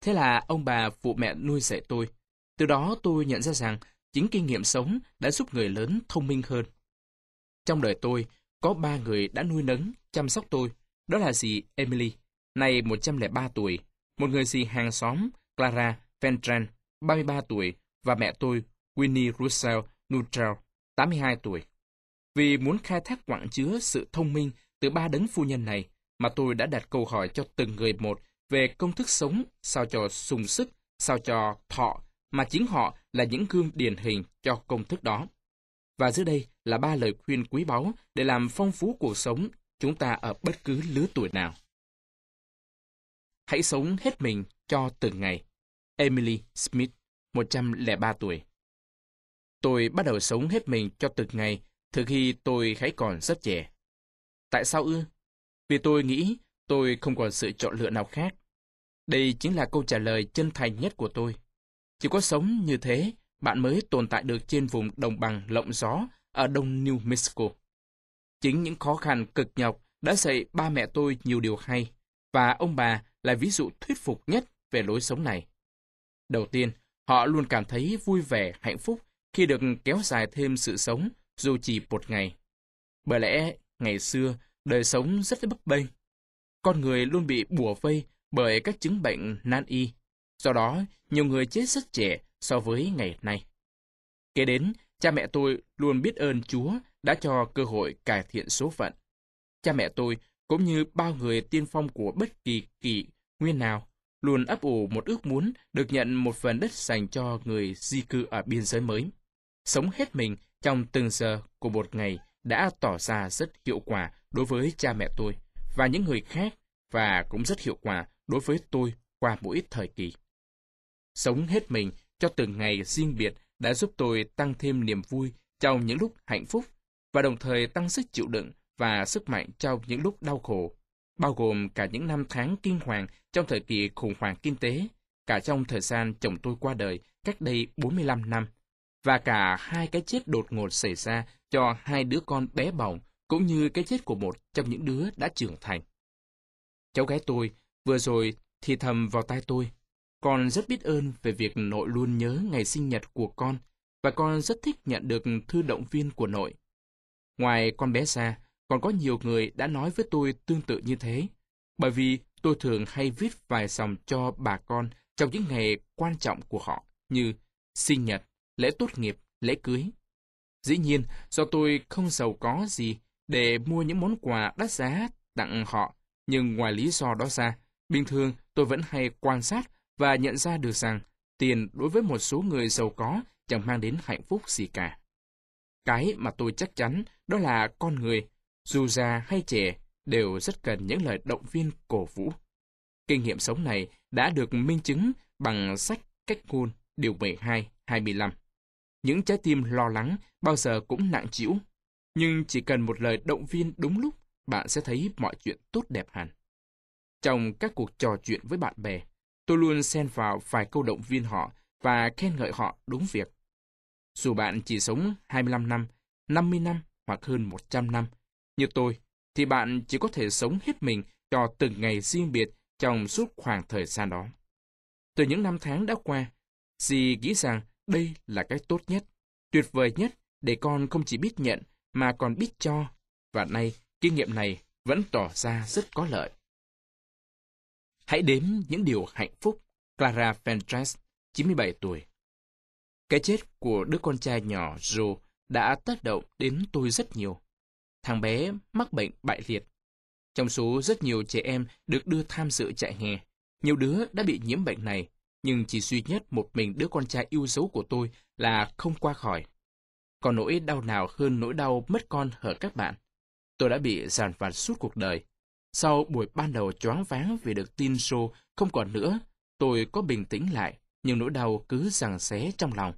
Thế là ông bà phụ mẹ nuôi dạy tôi. Từ đó tôi nhận ra rằng chính kinh nghiệm sống đã giúp người lớn thông minh hơn. Trong đời tôi, có ba người đã nuôi nấng, chăm sóc tôi. Đó là dì Emily, nay 103 tuổi, một người dì hàng xóm, Clara Ventran, 33 tuổi, và mẹ tôi, Winnie Russell Nutrell, 82 tuổi. Vì muốn khai thác quặng chứa sự thông minh từ ba đấng phu nhân này, mà tôi đã đặt câu hỏi cho từng người một về công thức sống sao cho sung sức, sao cho thọ, mà chính họ là những gương điển hình cho công thức đó. Và dưới đây là ba lời khuyên quý báu để làm phong phú cuộc sống chúng ta ở bất cứ lứa tuổi nào. Hãy sống hết mình cho từng ngày. Emily Smith, 103 tuổi. Tôi bắt đầu sống hết mình cho từng ngày từ khi tôi hãy còn rất trẻ. Tại sao ư? Vì tôi nghĩ tôi không còn sự chọn lựa nào khác. Đây chính là câu trả lời chân thành nhất của tôi. Chỉ có sống như thế, bạn mới tồn tại được trên vùng đồng bằng lộng gió ở đông New Mexico. Chính những khó khăn cực nhọc đã dạy ba mẹ tôi nhiều điều hay, và ông bà là ví dụ thuyết phục nhất về lối sống này. Đầu tiên, họ luôn cảm thấy vui vẻ, hạnh phúc khi được kéo dài thêm sự sống dù chỉ một ngày. Bởi lẽ, ngày xưa, đời sống rất bấp bênh. Con người luôn bị bùa vây bởi các chứng bệnh nan y. Do đó, nhiều người chết rất trẻ so với ngày nay. Kế đến, cha mẹ tôi luôn biết ơn Chúa đã cho cơ hội cải thiện số phận. Cha mẹ tôi, cũng như bao người tiên phong của bất kỳ kỳ nguyên nào, luôn ấp ủ một ước muốn được nhận một phần đất dành cho người di cư ở biên giới mới. Sống hết mình trong từng giờ của một ngày đã tỏ ra rất hiệu quả đối với cha mẹ tôi và những người khác và cũng rất hiệu quả đối với tôi qua mỗi thời kỳ. Sống hết mình cho từng ngày riêng biệt đã giúp tôi tăng thêm niềm vui trong những lúc hạnh phúc và đồng thời tăng sức chịu đựng và sức mạnh trong những lúc đau khổ, bao gồm cả những năm tháng kinh hoàng trong thời kỳ khủng hoảng kinh tế, cả trong thời gian chồng tôi qua đời cách đây 45 năm, và cả hai cái chết đột ngột xảy ra cho hai đứa con bé bỏng, cũng như cái chết của một trong những đứa đã trưởng thành. Cháu gái tôi vừa rồi thì thầm vào tai tôi, con rất biết ơn về việc nội luôn nhớ ngày sinh nhật của con, và con rất thích nhận được thư động viên của nội. Ngoài con bé ra, còn có nhiều người đã nói với tôi tương tự như thế, bởi vì tôi thường hay viết vài dòng cho bà con trong những ngày quan trọng của họ, như sinh nhật, lễ tốt nghiệp, lễ cưới. Dĩ nhiên, do tôi không giàu có gì để mua những món quà đắt giá tặng họ, nhưng ngoài lý do đó ra, bình thường tôi vẫn hay quan sát và nhận ra được rằng tiền đối với một số người giàu có chẳng mang đến hạnh phúc gì cả. Cái mà tôi chắc chắn đó là con người, dù già hay trẻ, đều rất cần những lời động viên cổ vũ. Kinh nghiệm sống này đã được minh chứng bằng sách cách ngôn điều 12, 25. Những trái tim lo lắng bao giờ cũng nặng chịu. Nhưng chỉ cần một lời động viên đúng lúc, bạn sẽ thấy mọi chuyện tốt đẹp hẳn. Trong các cuộc trò chuyện với bạn bè, tôi luôn xen vào vài câu động viên họ và khen ngợi họ đúng việc. Dù bạn chỉ sống 25 năm, 50 năm hoặc hơn 100 năm, như tôi, thì bạn chỉ có thể sống hết mình cho từng ngày riêng biệt trong suốt khoảng thời gian đó. Từ những năm tháng đã qua, dì nghĩ rằng đây là cái tốt nhất, tuyệt vời nhất để con không chỉ biết nhận mà còn biết cho, và nay kinh nghiệm này vẫn tỏ ra rất có lợi. Hãy đếm những điều hạnh phúc. Clara Fentress, 97 tuổi. Cái chết của đứa con trai nhỏ Joe đã tác động đến tôi rất nhiều. Thằng bé mắc bệnh bại liệt. Trong số rất nhiều trẻ em được đưa tham dự chạy hè, nhiều đứa đã bị nhiễm bệnh này, nhưng chỉ duy nhất một mình đứa con trai yêu dấu của tôi là không qua khỏi. Còn nỗi đau nào hơn nỗi đau mất con hở các bạn. Tôi đã bị giàn vặt suốt cuộc đời. Sau buổi ban đầu choáng váng vì được tin show không còn nữa, tôi có bình tĩnh lại, nhưng nỗi đau cứ giằng xé trong lòng.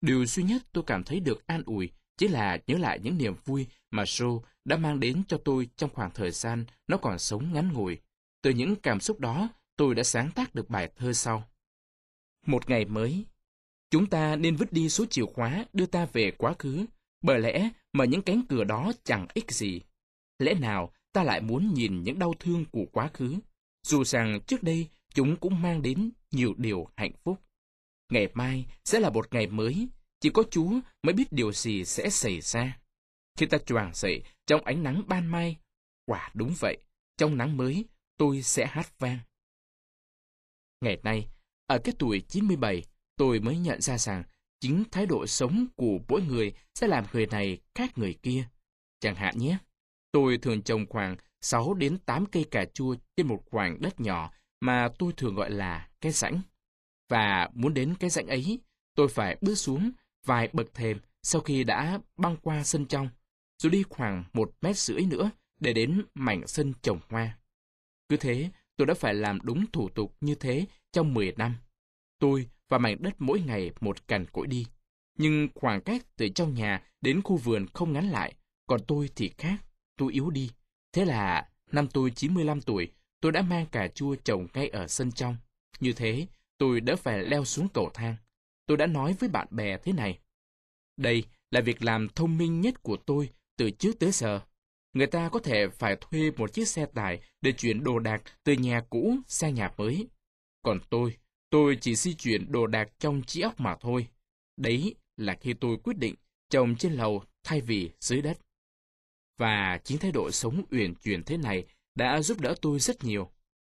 Điều duy nhất tôi cảm thấy được an ủi chỉ là nhớ lại những niềm vui mà show đã mang đến cho tôi trong khoảng thời gian nó còn sống ngắn ngủi. Từ những cảm xúc đó, tôi đã sáng tác được bài thơ sau. Một ngày mới, chúng ta nên vứt đi số chìa khóa đưa ta về quá khứ, bởi lẽ mà những cánh cửa đó chẳng ích gì. Lẽ nào ta lại muốn nhìn những đau thương của quá khứ, dù rằng trước đây chúng cũng mang đến nhiều điều hạnh phúc. Ngày mai sẽ là một ngày mới, chỉ có Chúa mới biết điều gì sẽ xảy ra. Khi ta choàng dậy trong ánh nắng ban mai, quả đúng vậy, trong nắng mới tôi sẽ hát vang. Ngày nay, ở cái tuổi 97, tôi mới nhận ra rằng chính thái độ sống của mỗi người sẽ làm người này khác người kia. Chẳng hạn nhé, tôi thường trồng khoảng 6 đến 8 cây cà chua trên một khoảng đất nhỏ mà tôi thường gọi là cái rãnh. Và muốn đến cái rãnh ấy, tôi phải bước xuống vài bậc thềm sau khi đã băng qua sân trong, rồi đi khoảng một mét rưỡi nữa để đến mảnh sân trồng hoa. Cứ thế, tôi đã phải làm đúng thủ tục như thế trong 10 năm. Tôi và mảnh đất mỗi ngày một cằn cỗi đi. Nhưng khoảng cách từ trong nhà đến khu vườn không ngắn lại, còn tôi thì khác, tôi yếu đi. Thế là, năm tôi 95 tuổi, tôi đã mang cà chua trồng ngay ở sân trong. Như thế, tôi đã phải leo xuống cầu thang. Tôi đã nói với bạn bè thế này. Đây là việc làm thông minh nhất của tôi từ trước tới giờ. Người ta có thể phải thuê một chiếc xe tải để chuyển đồ đạc từ nhà cũ sang nhà mới. Còn tôi, tôi chỉ di chuyển đồ đạc trong trí óc mà thôi. Đấy là khi tôi quyết định trồng trên lầu thay vì dưới đất. Và chính thái độ sống uyển chuyển thế này đã giúp đỡ tôi rất nhiều.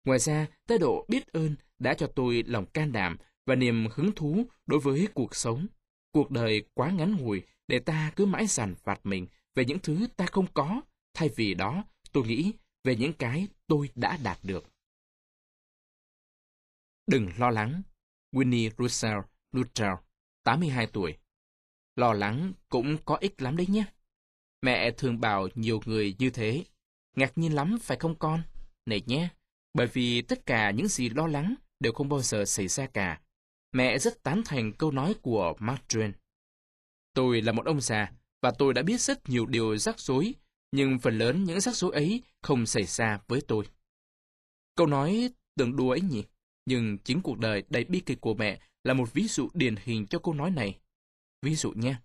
Ngoài ra, thái độ biết ơn đã cho tôi lòng can đảm và niềm hứng thú đối với cuộc sống. Cuộc đời quá ngắn ngủi để ta cứ mãi dằn vặt mình về những thứ ta không có, thay vì đó tôi nghĩ về những cái tôi đã đạt được. Đừng lo lắng. Winnie Russell Luttrell, 82 tuổi. Lo lắng cũng có ích lắm đấy nhé. Mẹ thường bảo nhiều người như thế. Ngạc nhiên lắm phải không con? Này nhé, bởi vì tất cả những gì lo lắng đều không bao giờ xảy ra cả. Mẹ rất tán thành câu nói của Mark Twain. Tôi là một ông già, và tôi đã biết rất nhiều điều rắc rối, nhưng phần lớn những rắc rối ấy không xảy ra với tôi. Câu nói tưởng đùa ấy nhỉ, nhưng chính cuộc đời đầy bi kịch của mẹ là một ví dụ điển hình cho câu nói này. Ví dụ nha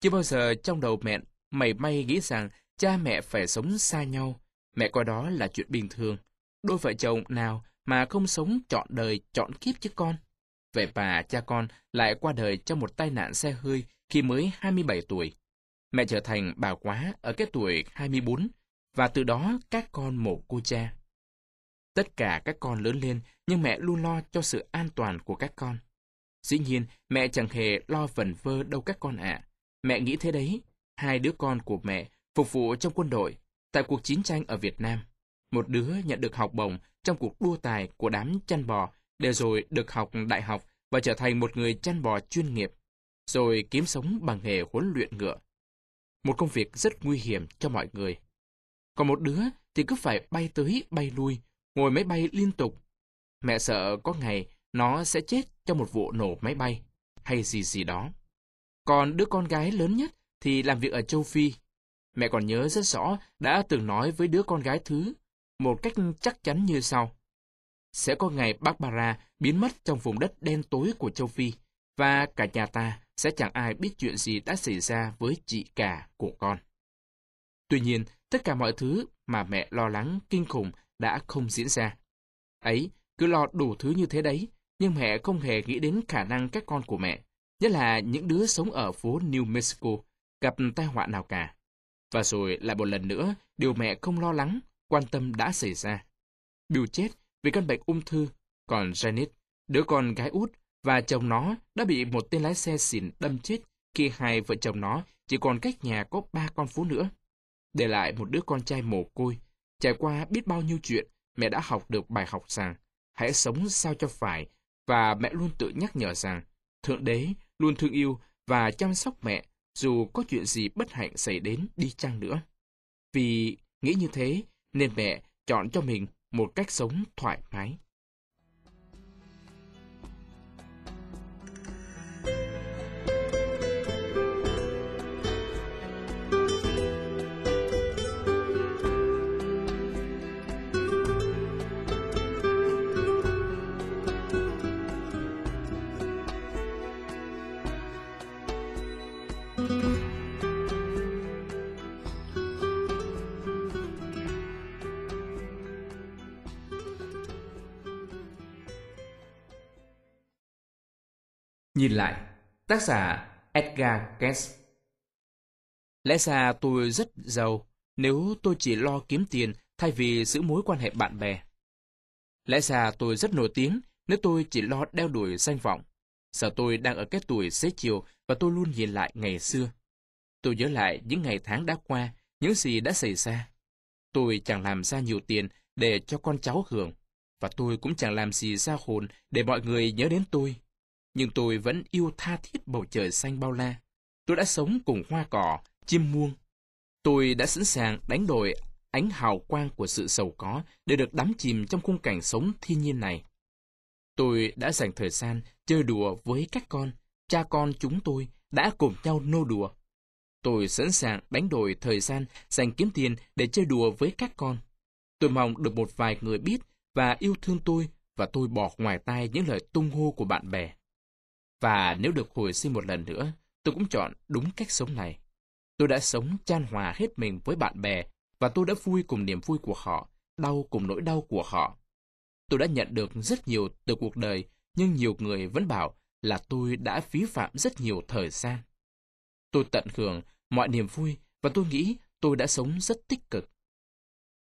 chưa bao giờ trong đầu mẹ mày may nghĩ rằng cha mẹ phải sống xa nhau. Mẹ coi đó là chuyện bình thường. Đôi vợ chồng nào mà không sống trọn đời, trọn kiếp chứ con. Vậy bà cha con lại qua đời trong một tai nạn xe hơi khi mới 27 tuổi. Mẹ trở thành bà quá ở cái tuổi 24 và từ đó các con mồ cô cha. Tất cả các con lớn lên nhưng mẹ luôn lo cho sự an toàn của các con. Dĩ nhiên, mẹ chẳng hề lo vẩn vơ đâu các con ạ. Mẹ nghĩ thế đấy, hai đứa con của mẹ phục vụ trong quân đội tại cuộc chiến tranh ở Việt Nam. Một đứa nhận được học bổng trong cuộc đua tài của đám chăn bò để rồi được học đại học và trở thành một người chăn bò chuyên nghiệp, rồi kiếm sống bằng nghề huấn luyện ngựa. Một công việc rất nguy hiểm cho mọi người. Còn một đứa thì cứ phải bay tới bay lui, ngồi máy bay liên tục. Mẹ sợ có ngày nó sẽ chết trong một vụ nổ máy bay hay gì gì đó. Còn đứa con gái lớn nhất thì làm việc ở châu Phi. Mẹ còn nhớ rất rõ đã từng nói với đứa con gái thứ một cách chắc chắn như sau. Sẽ có ngày Barbara biến mất trong vùng đất đen tối của châu Phi và cả nhà ta sẽ chẳng ai biết chuyện gì đã xảy ra với chị cả của con. Tuy nhiên, tất cả mọi thứ mà mẹ lo lắng kinh khủng đã không diễn ra. Ấy, cứ lo đủ thứ như thế đấy, nhưng mẹ không hề nghĩ đến khả năng các con của mẹ, nhất là những đứa sống ở phố New Mexico, gặp tai họa nào cả. Và rồi lại một lần nữa, điều mẹ không lo lắng, quan tâm đã xảy ra. Bill chết vì căn bệnh ung thư, còn Janet, đứa con gái út và chồng nó đã bị một tên lái xe xỉn đâm chết khi hai vợ chồng nó chỉ còn cách nhà có ba con phố nữa. Để lại một đứa con trai mồ côi, trải qua biết bao nhiêu chuyện, mẹ đã học được bài học rằng hãy sống sao cho phải và mẹ luôn tự nhắc nhở rằng Thượng Đế luôn thương yêu và chăm sóc mẹ dù có chuyện gì bất hạnh xảy đến đi chăng nữa. Vì nghĩ như thế nên mẹ chọn cho mình một cách sống thoải mái. Nhìn lại, tác giả Edgar Guest Lẽ ra tôi rất giàu nếu tôi chỉ lo kiếm tiền thay vì giữ mối quan hệ bạn bè. Lẽ ra tôi rất nổi tiếng nếu tôi chỉ lo đeo đuổi danh vọng. Giờ tôi đang ở cái tuổi xế chiều và tôi luôn nhìn lại ngày xưa. Tôi nhớ lại những ngày tháng đã qua, những gì đã xảy ra. Tôi chẳng làm ra nhiều tiền để cho con cháu hưởng, và tôi cũng chẳng làm gì ra hồn để mọi người nhớ đến tôi nhưng tôi vẫn yêu tha thiết bầu trời xanh bao la. Tôi đã sống cùng hoa cỏ, chim muông. Tôi đã sẵn sàng đánh đổi ánh hào quang của sự giàu có để được đắm chìm trong khung cảnh sống thiên nhiên này. Tôi đã dành thời gian chơi đùa với các con, cha con chúng tôi đã cùng nhau nô đùa. Tôi sẵn sàng đánh đổi thời gian dành kiếm tiền để chơi đùa với các con. Tôi mong được một vài người biết và yêu thương tôi và tôi bỏ ngoài tai những lời tung hô của bạn bè. Và nếu được hồi sinh một lần nữa, tôi cũng chọn đúng cách sống này. Tôi đã sống chan hòa hết mình với bạn bè và tôi đã vui cùng niềm vui của họ, đau cùng nỗi đau của họ. Tôi đã nhận được rất nhiều từ cuộc đời, nhưng nhiều người vẫn bảo là tôi đã phí phạm rất nhiều thời gian. Tôi tận hưởng mọi niềm vui và tôi nghĩ tôi đã sống rất tích cực.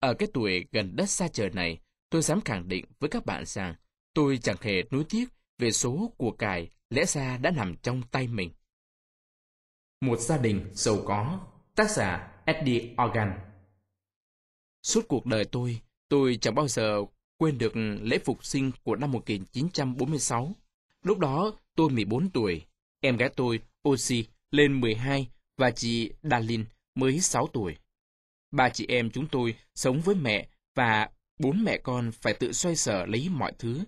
Ở cái tuổi gần đất xa trời này, tôi dám khẳng định với các bạn rằng tôi chẳng hề nuối tiếc về số của cải lẽ ra đã nằm trong tay mình. Một gia đình giàu có, tác giả Eddie Organ Suốt cuộc đời tôi, tôi chẳng bao giờ quên được lễ phục sinh của năm 1946. Lúc đó, tôi 14 tuổi, em gái tôi, Osi, lên 12 và chị Darlin mới 6 tuổi. Ba chị em chúng tôi sống với mẹ và bốn mẹ con phải tự xoay sở lấy mọi thứ.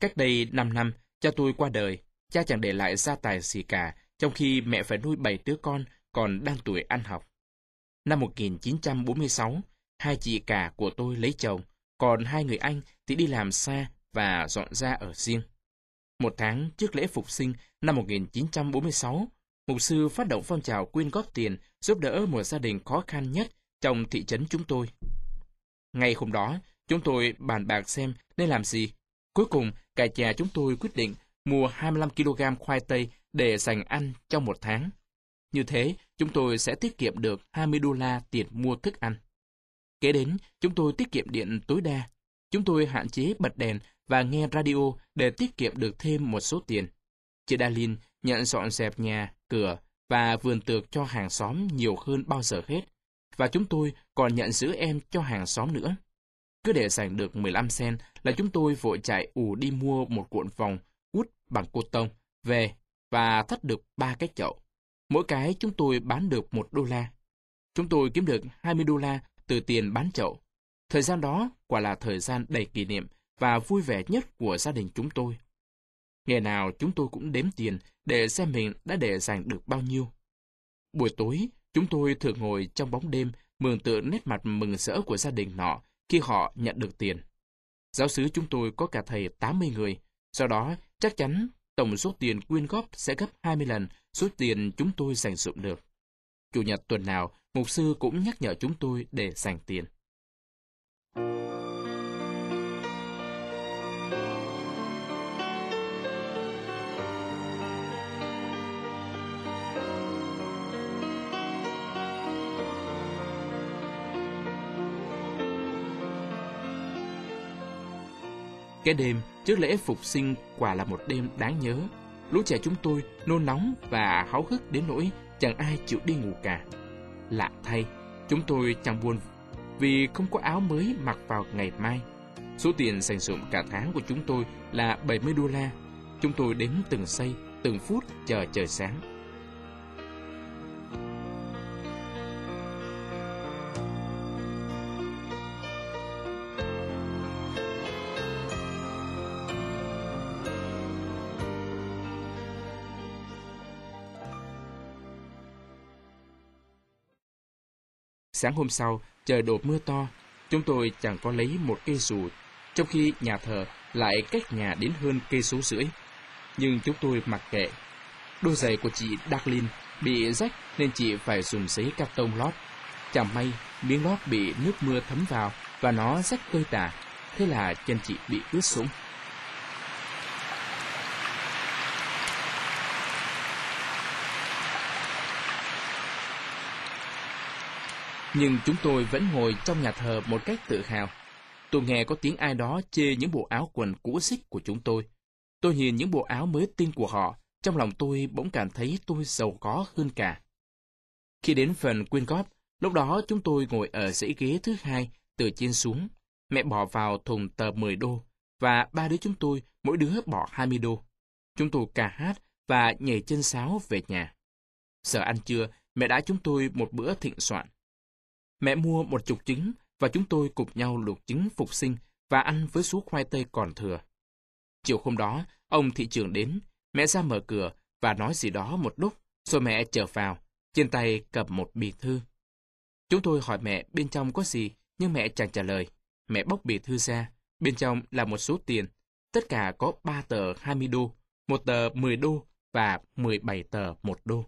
Cách đây 5 năm, cha tôi qua đời Cha chẳng để lại gia tài gì cả, trong khi mẹ phải nuôi bảy đứa con còn đang tuổi ăn học. Năm 1946, hai chị cả của tôi lấy chồng, còn hai người anh thì đi làm xa và dọn ra ở riêng. Một tháng trước lễ phục sinh năm 1946, mục sư phát động phong trào quyên góp tiền giúp đỡ một gia đình khó khăn nhất trong thị trấn chúng tôi. Ngay hôm đó, chúng tôi bàn bạc xem nên làm gì. Cuối cùng, cả nhà chúng tôi quyết định mua 25 kg khoai tây để dành ăn trong một tháng. Như thế, chúng tôi sẽ tiết kiệm được 20 đô la tiền mua thức ăn. Kế đến, chúng tôi tiết kiệm điện tối đa. Chúng tôi hạn chế bật đèn và nghe radio để tiết kiệm được thêm một số tiền. Chị Dalin nhận dọn dẹp nhà, cửa và vườn tược cho hàng xóm nhiều hơn bao giờ hết. Và chúng tôi còn nhận giữ em cho hàng xóm nữa. Cứ để dành được 15 sen là chúng tôi vội chạy ù đi mua một cuộn vòng bằng cô tông về và thắt được ba cái chậu. Mỗi cái chúng tôi bán được một đô la. Chúng tôi kiếm được 20 đô la từ tiền bán chậu. Thời gian đó quả là thời gian đầy kỷ niệm và vui vẻ nhất của gia đình chúng tôi. Ngày nào chúng tôi cũng đếm tiền để xem mình đã để dành được bao nhiêu. Buổi tối, chúng tôi thường ngồi trong bóng đêm mường tượng nét mặt mừng rỡ của gia đình nọ khi họ nhận được tiền. Giáo sứ chúng tôi có cả thầy 80 người, do đó chắc chắn tổng số tiền quyên góp sẽ gấp 20 lần số tiền chúng tôi dành dụng được. Chủ nhật tuần nào, mục sư cũng nhắc nhở chúng tôi để dành tiền. Cái đêm trước lễ phục sinh quả là một đêm đáng nhớ. Lũ trẻ chúng tôi nôn nóng và háo hức đến nỗi chẳng ai chịu đi ngủ cả. Lạ thay, chúng tôi chẳng buồn vì không có áo mới mặc vào ngày mai. Số tiền dành dụm cả tháng của chúng tôi là 70 đô la. Chúng tôi đếm từng giây, từng phút chờ trời sáng. Sáng hôm sau, trời đổ mưa to, chúng tôi chẳng có lấy một cây dù, trong khi nhà thờ lại cách nhà đến hơn cây số rưỡi. Nhưng chúng tôi mặc kệ. Đôi giày của chị Darlene bị rách nên chị phải dùng giấy cắt tông lót. Chẳng may, miếng lót bị nước mưa thấm vào và nó rách tơi tả. Thế là chân chị bị ướt sũng. Nhưng chúng tôi vẫn ngồi trong nhà thờ một cách tự hào. Tôi nghe có tiếng ai đó chê những bộ áo quần cũ xích của chúng tôi. Tôi nhìn những bộ áo mới tinh của họ, trong lòng tôi bỗng cảm thấy tôi giàu có hơn cả. Khi đến phần quyên góp, lúc đó chúng tôi ngồi ở dãy ghế thứ hai, từ trên xuống. Mẹ bỏ vào thùng tờ 10 đô, và ba đứa chúng tôi, mỗi đứa bỏ 20 đô. Chúng tôi ca hát và nhảy chân sáo về nhà. Giờ ăn trưa, mẹ đã chúng tôi một bữa thịnh soạn. Mẹ mua một chục trứng và chúng tôi cùng nhau luộc trứng phục sinh và ăn với số khoai tây còn thừa. Chiều hôm đó, ông thị trường đến, mẹ ra mở cửa và nói gì đó một lúc, rồi mẹ trở vào, trên tay cầm một bì thư. Chúng tôi hỏi mẹ bên trong có gì, nhưng mẹ chẳng trả lời. Mẹ bóc bì thư ra, bên trong là một số tiền. Tất cả có 3 tờ 20 đô, một tờ 10 đô và 17 tờ 1 đô.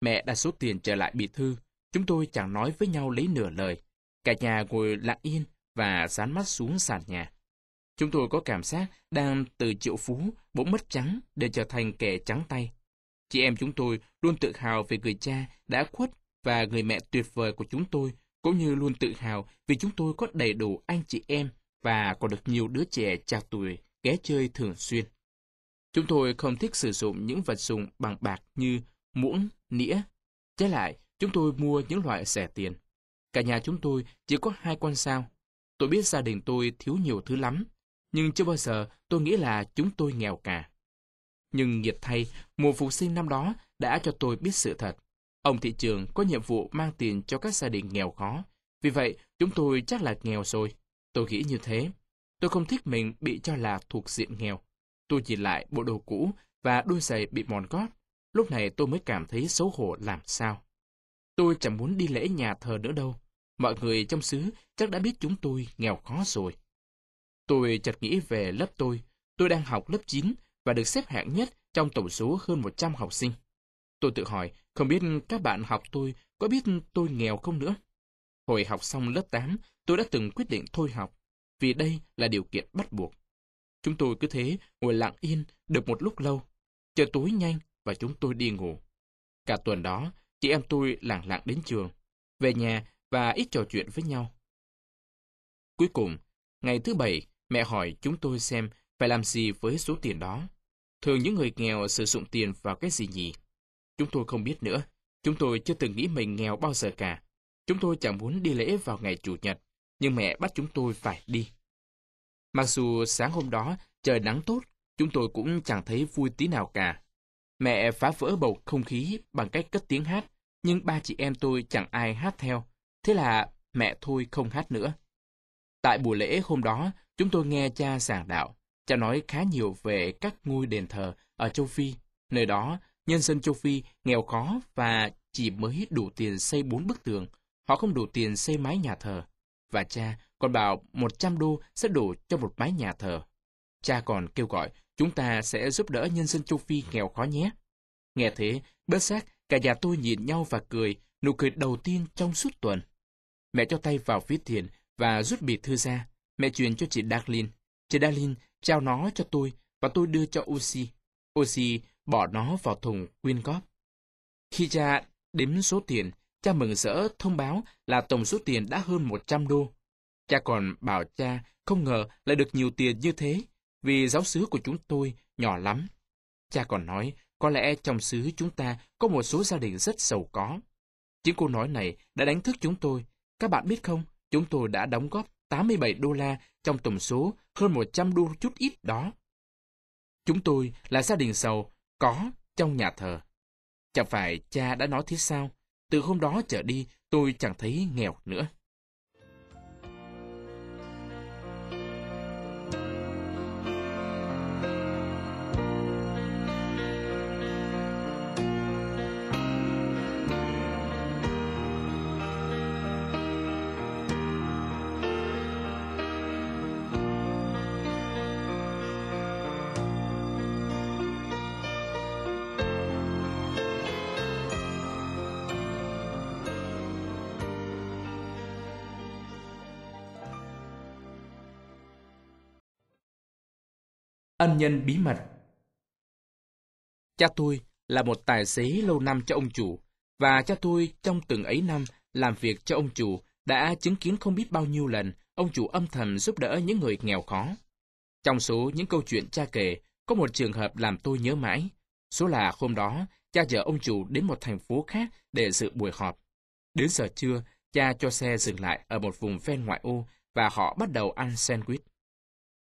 Mẹ đặt số tiền trở lại bì thư Chúng tôi chẳng nói với nhau lấy nửa lời. Cả nhà ngồi lặng yên và dán mắt xuống sàn nhà. Chúng tôi có cảm giác đang từ triệu phú bỗng mất trắng để trở thành kẻ trắng tay. Chị em chúng tôi luôn tự hào về người cha đã khuất và người mẹ tuyệt vời của chúng tôi, cũng như luôn tự hào vì chúng tôi có đầy đủ anh chị em và còn được nhiều đứa trẻ chạc tuổi ghé chơi thường xuyên. Chúng tôi không thích sử dụng những vật dụng bằng bạc như muỗng, nĩa. Trái lại, Chúng tôi mua những loại rẻ tiền. Cả nhà chúng tôi chỉ có hai con sao. Tôi biết gia đình tôi thiếu nhiều thứ lắm, nhưng chưa bao giờ tôi nghĩ là chúng tôi nghèo cả. Nhưng nghiệp thay, mùa phục sinh năm đó đã cho tôi biết sự thật. Ông thị trường có nhiệm vụ mang tiền cho các gia đình nghèo khó. Vì vậy, chúng tôi chắc là nghèo rồi. Tôi nghĩ như thế. Tôi không thích mình bị cho là thuộc diện nghèo. Tôi nhìn lại bộ đồ cũ và đôi giày bị mòn gót. Lúc này tôi mới cảm thấy xấu hổ làm sao. Tôi chẳng muốn đi lễ nhà thờ nữa đâu. Mọi người trong xứ chắc đã biết chúng tôi nghèo khó rồi. Tôi chợt nghĩ về lớp tôi. Tôi đang học lớp 9 và được xếp hạng nhất trong tổng số hơn 100 học sinh. Tôi tự hỏi, không biết các bạn học tôi có biết tôi nghèo không nữa? Hồi học xong lớp 8, tôi đã từng quyết định thôi học, vì đây là điều kiện bắt buộc. Chúng tôi cứ thế ngồi lặng yên được một lúc lâu. chờ tối nhanh và chúng tôi đi ngủ. Cả tuần đó, Chị em tôi lặng lặng đến trường, về nhà và ít trò chuyện với nhau. Cuối cùng, ngày thứ bảy, mẹ hỏi chúng tôi xem phải làm gì với số tiền đó. Thường những người nghèo sử dụng tiền vào cái gì nhỉ? Chúng tôi không biết nữa. Chúng tôi chưa từng nghĩ mình nghèo bao giờ cả. Chúng tôi chẳng muốn đi lễ vào ngày Chủ nhật, nhưng mẹ bắt chúng tôi phải đi. Mặc dù sáng hôm đó trời nắng tốt, chúng tôi cũng chẳng thấy vui tí nào cả. Mẹ phá vỡ bầu không khí bằng cách cất tiếng hát nhưng ba chị em tôi chẳng ai hát theo, thế là mẹ thôi không hát nữa. Tại buổi lễ hôm đó, chúng tôi nghe cha giảng đạo. Cha nói khá nhiều về các ngôi đền thờ ở châu Phi. Nơi đó, nhân dân châu Phi nghèo khó và chỉ mới đủ tiền xây bốn bức tường. Họ không đủ tiền xây mái nhà thờ. Và cha còn bảo 100 đô sẽ đủ cho một mái nhà thờ. Cha còn kêu gọi chúng ta sẽ giúp đỡ nhân dân châu Phi nghèo khó nhé. Nghe thế, bớt xác cả nhà tôi nhìn nhau và cười, nụ cười đầu tiên trong suốt tuần. Mẹ cho tay vào ví tiền và rút bì thư ra. Mẹ truyền cho chị Darlene. Chị Darlene trao nó cho tôi và tôi đưa cho Osi. Osi bỏ nó vào thùng quyên góp. Khi cha đếm số tiền, cha mừng rỡ thông báo là tổng số tiền đã hơn 100 đô. Cha còn bảo cha không ngờ lại được nhiều tiền như thế, vì giáo xứ của chúng tôi nhỏ lắm. Cha còn nói, có lẽ trong xứ chúng ta có một số gia đình rất giàu có. Chính câu nói này đã đánh thức chúng tôi. Các bạn biết không, chúng tôi đã đóng góp 87 đô la trong tổng số hơn 100 đô chút ít đó. Chúng tôi là gia đình giàu, có trong nhà thờ. Chẳng phải cha đã nói thế sao? Từ hôm đó trở đi, tôi chẳng thấy nghèo nữa. Ân nhân bí mật Cha tôi là một tài xế lâu năm cho ông chủ, và cha tôi trong từng ấy năm làm việc cho ông chủ đã chứng kiến không biết bao nhiêu lần ông chủ âm thầm giúp đỡ những người nghèo khó. Trong số những câu chuyện cha kể, có một trường hợp làm tôi nhớ mãi. Số là hôm đó, cha chở ông chủ đến một thành phố khác để dự buổi họp. Đến giờ trưa, cha cho xe dừng lại ở một vùng ven ngoại ô và họ bắt đầu ăn sandwich.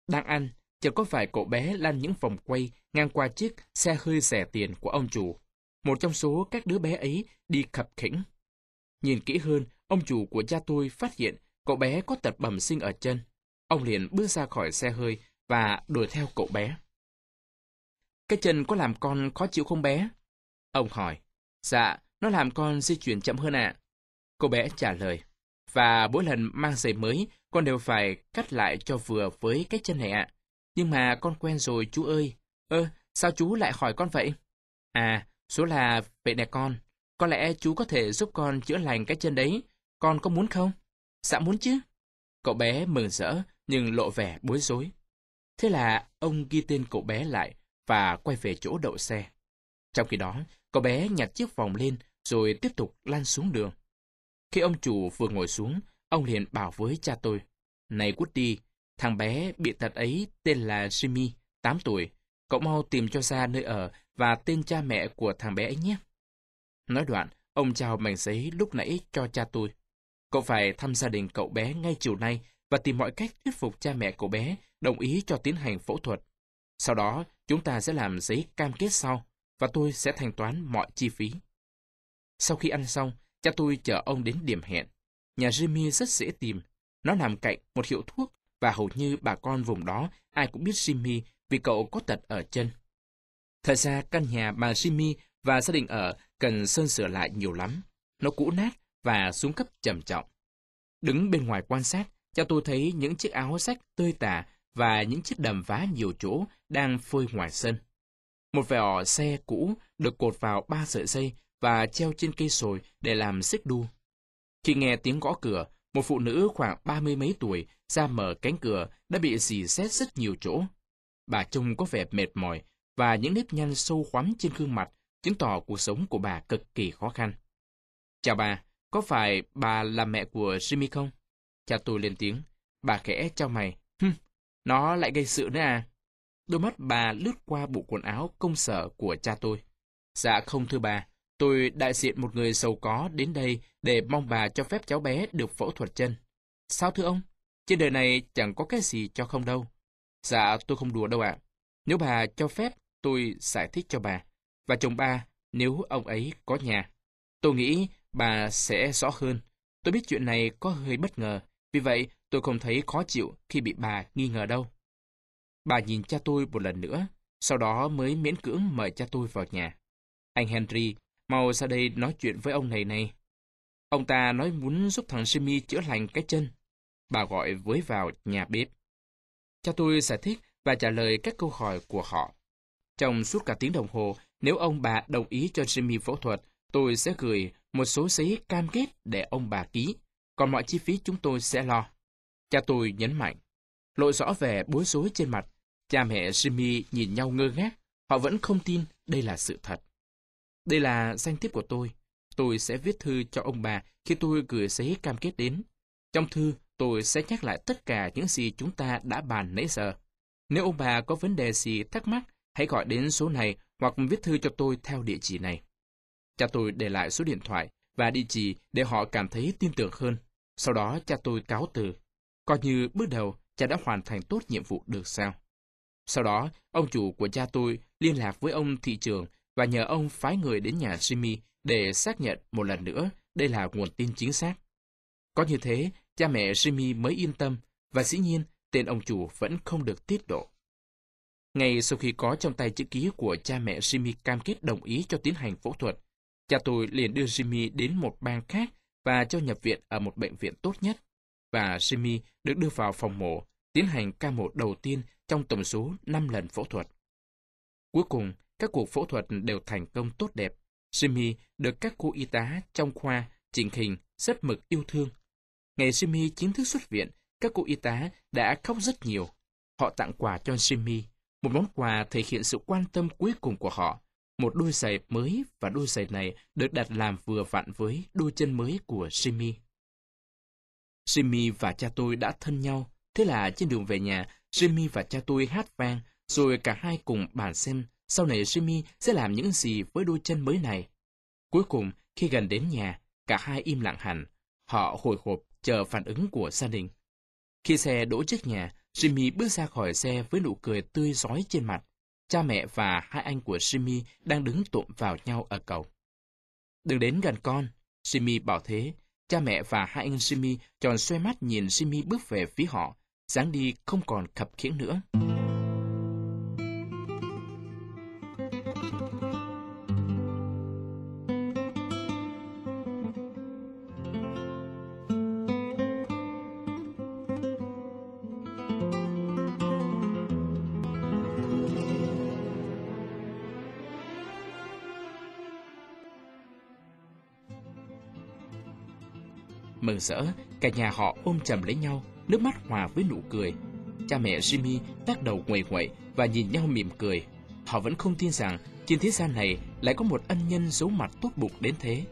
Đang ăn, chợt có vài cậu bé lăn những vòng quay ngang qua chiếc xe hơi rẻ tiền của ông chủ. Một trong số các đứa bé ấy đi khập khỉnh. Nhìn kỹ hơn, ông chủ của cha tôi phát hiện cậu bé có tật bẩm sinh ở chân. Ông liền bước ra khỏi xe hơi và đuổi theo cậu bé. Cái chân có làm con khó chịu không bé? Ông hỏi. Dạ, nó làm con di chuyển chậm hơn ạ. Cô bé trả lời. Và mỗi lần mang giày mới, con đều phải cắt lại cho vừa với cái chân này ạ. Nhưng mà con quen rồi chú ơi. Ơ, sao chú lại hỏi con vậy? À, số là vậy nè con. Có lẽ chú có thể giúp con chữa lành cái chân đấy. Con có muốn không? Dạ muốn chứ. Cậu bé mừng rỡ nhưng lộ vẻ bối rối. Thế là ông ghi tên cậu bé lại và quay về chỗ đậu xe. Trong khi đó, cậu bé nhặt chiếc vòng lên rồi tiếp tục lăn xuống đường. Khi ông chủ vừa ngồi xuống, ông liền bảo với cha tôi. Này Woody, Thằng bé bị tật ấy tên là Jimmy, 8 tuổi. Cậu mau tìm cho ra nơi ở và tên cha mẹ của thằng bé ấy nhé. Nói đoạn, ông chào mảnh giấy lúc nãy cho cha tôi. Cậu phải thăm gia đình cậu bé ngay chiều nay và tìm mọi cách thuyết phục cha mẹ cậu bé đồng ý cho tiến hành phẫu thuật. Sau đó, chúng ta sẽ làm giấy cam kết sau và tôi sẽ thanh toán mọi chi phí. Sau khi ăn xong, cha tôi chở ông đến điểm hẹn. Nhà Jimmy rất dễ tìm. Nó nằm cạnh một hiệu thuốc và hầu như bà con vùng đó ai cũng biết Jimmy vì cậu có tật ở chân. Thật ra căn nhà bà Jimmy và gia đình ở cần sơn sửa lại nhiều lắm. Nó cũ nát và xuống cấp trầm trọng. Đứng bên ngoài quan sát, cha tôi thấy những chiếc áo sách tơi tả và những chiếc đầm vá nhiều chỗ đang phơi ngoài sân. Một vỏ xe cũ được cột vào ba sợi dây và treo trên cây sồi để làm xích đu. Khi nghe tiếng gõ cửa, một phụ nữ khoảng ba mươi mấy tuổi ra mở cánh cửa đã bị dì xét rất nhiều chỗ. Bà trông có vẻ mệt mỏi và những nếp nhăn sâu khoắm trên gương mặt chứng tỏ cuộc sống của bà cực kỳ khó khăn. Chào bà, có phải bà là mẹ của Jimmy không? Cha tôi lên tiếng. Bà khẽ trao mày. Hừm, nó lại gây sự nữa à? Đôi mắt bà lướt qua bộ quần áo công sở của cha tôi. Dạ không thưa bà, tôi đại diện một người giàu có đến đây để mong bà cho phép cháu bé được phẫu thuật chân. Sao thưa ông? Trên đời này chẳng có cái gì cho không đâu. Dạ, tôi không đùa đâu ạ. Nếu bà cho phép, tôi giải thích cho bà. Và chồng bà, nếu ông ấy có nhà. Tôi nghĩ bà sẽ rõ hơn. Tôi biết chuyện này có hơi bất ngờ, vì vậy tôi không thấy khó chịu khi bị bà nghi ngờ đâu. Bà nhìn cha tôi một lần nữa, sau đó mới miễn cưỡng mời cha tôi vào nhà. Anh Henry, mau ra đây nói chuyện với ông này này. Ông ta nói muốn giúp thằng Jimmy chữa lành cái chân. Bà gọi với vào nhà bếp. Cha tôi giải thích và trả lời các câu hỏi của họ. Trong suốt cả tiếng đồng hồ, nếu ông bà đồng ý cho Jimmy phẫu thuật, tôi sẽ gửi một số giấy cam kết để ông bà ký, còn mọi chi phí chúng tôi sẽ lo. Cha tôi nhấn mạnh. Lộ rõ vẻ bối rối trên mặt, cha mẹ Jimmy nhìn nhau ngơ ngác, họ vẫn không tin đây là sự thật. Đây là danh thiếp của tôi. Tôi sẽ viết thư cho ông bà khi tôi gửi giấy cam kết đến. Trong thư, tôi sẽ nhắc lại tất cả những gì chúng ta đã bàn nãy giờ. Nếu ông bà có vấn đề gì thắc mắc, hãy gọi đến số này hoặc viết thư cho tôi theo địa chỉ này. Cha tôi để lại số điện thoại và địa chỉ để họ cảm thấy tin tưởng hơn. Sau đó cha tôi cáo từ. Coi như bước đầu cha đã hoàn thành tốt nhiệm vụ được sao. Sau đó, ông chủ của cha tôi liên lạc với ông thị trường và nhờ ông phái người đến nhà Jimmy để xác nhận một lần nữa đây là nguồn tin chính xác. Có như thế, cha mẹ Jimmy mới yên tâm và dĩ nhiên tên ông chủ vẫn không được tiết lộ. Ngay sau khi có trong tay chữ ký của cha mẹ Jimmy cam kết đồng ý cho tiến hành phẫu thuật, cha tôi liền đưa Jimmy đến một bang khác và cho nhập viện ở một bệnh viện tốt nhất. Và Jimmy được đưa vào phòng mổ, tiến hành ca mổ đầu tiên trong tổng số 5 lần phẫu thuật. Cuối cùng, các cuộc phẫu thuật đều thành công tốt đẹp. Jimmy được các cô y tá trong khoa chỉnh hình rất mực yêu thương. Ngày Jimmy chính thức xuất viện, các cô y tá đã khóc rất nhiều. Họ tặng quà cho Jimmy, một món quà thể hiện sự quan tâm cuối cùng của họ. Một đôi giày mới và đôi giày này được đặt làm vừa vặn với đôi chân mới của Jimmy. Jimmy và cha tôi đã thân nhau, thế là trên đường về nhà, Jimmy và cha tôi hát vang, rồi cả hai cùng bàn xem sau này Jimmy sẽ làm những gì với đôi chân mới này. Cuối cùng, khi gần đến nhà, cả hai im lặng hẳn. Họ hồi hộp chờ phản ứng của gia đình. Khi xe đỗ trước nhà, Jimmy bước ra khỏi xe với nụ cười tươi rói trên mặt. Cha mẹ và hai anh của Jimmy đang đứng tụm vào nhau ở cầu. Đừng đến gần con, Jimmy bảo thế. Cha mẹ và hai anh Jimmy tròn xoay mắt nhìn Jimmy bước về phía họ, dáng đi không còn khập khiễng nữa. Mừng rỡ, cả nhà họ ôm chầm lấy nhau, nước mắt hòa với nụ cười. Cha mẹ Jimmy tác đầu nguầy nguậy và nhìn nhau mỉm cười. Họ vẫn không tin rằng trên thế gian này lại có một ân nhân giấu mặt tốt bụng đến thế.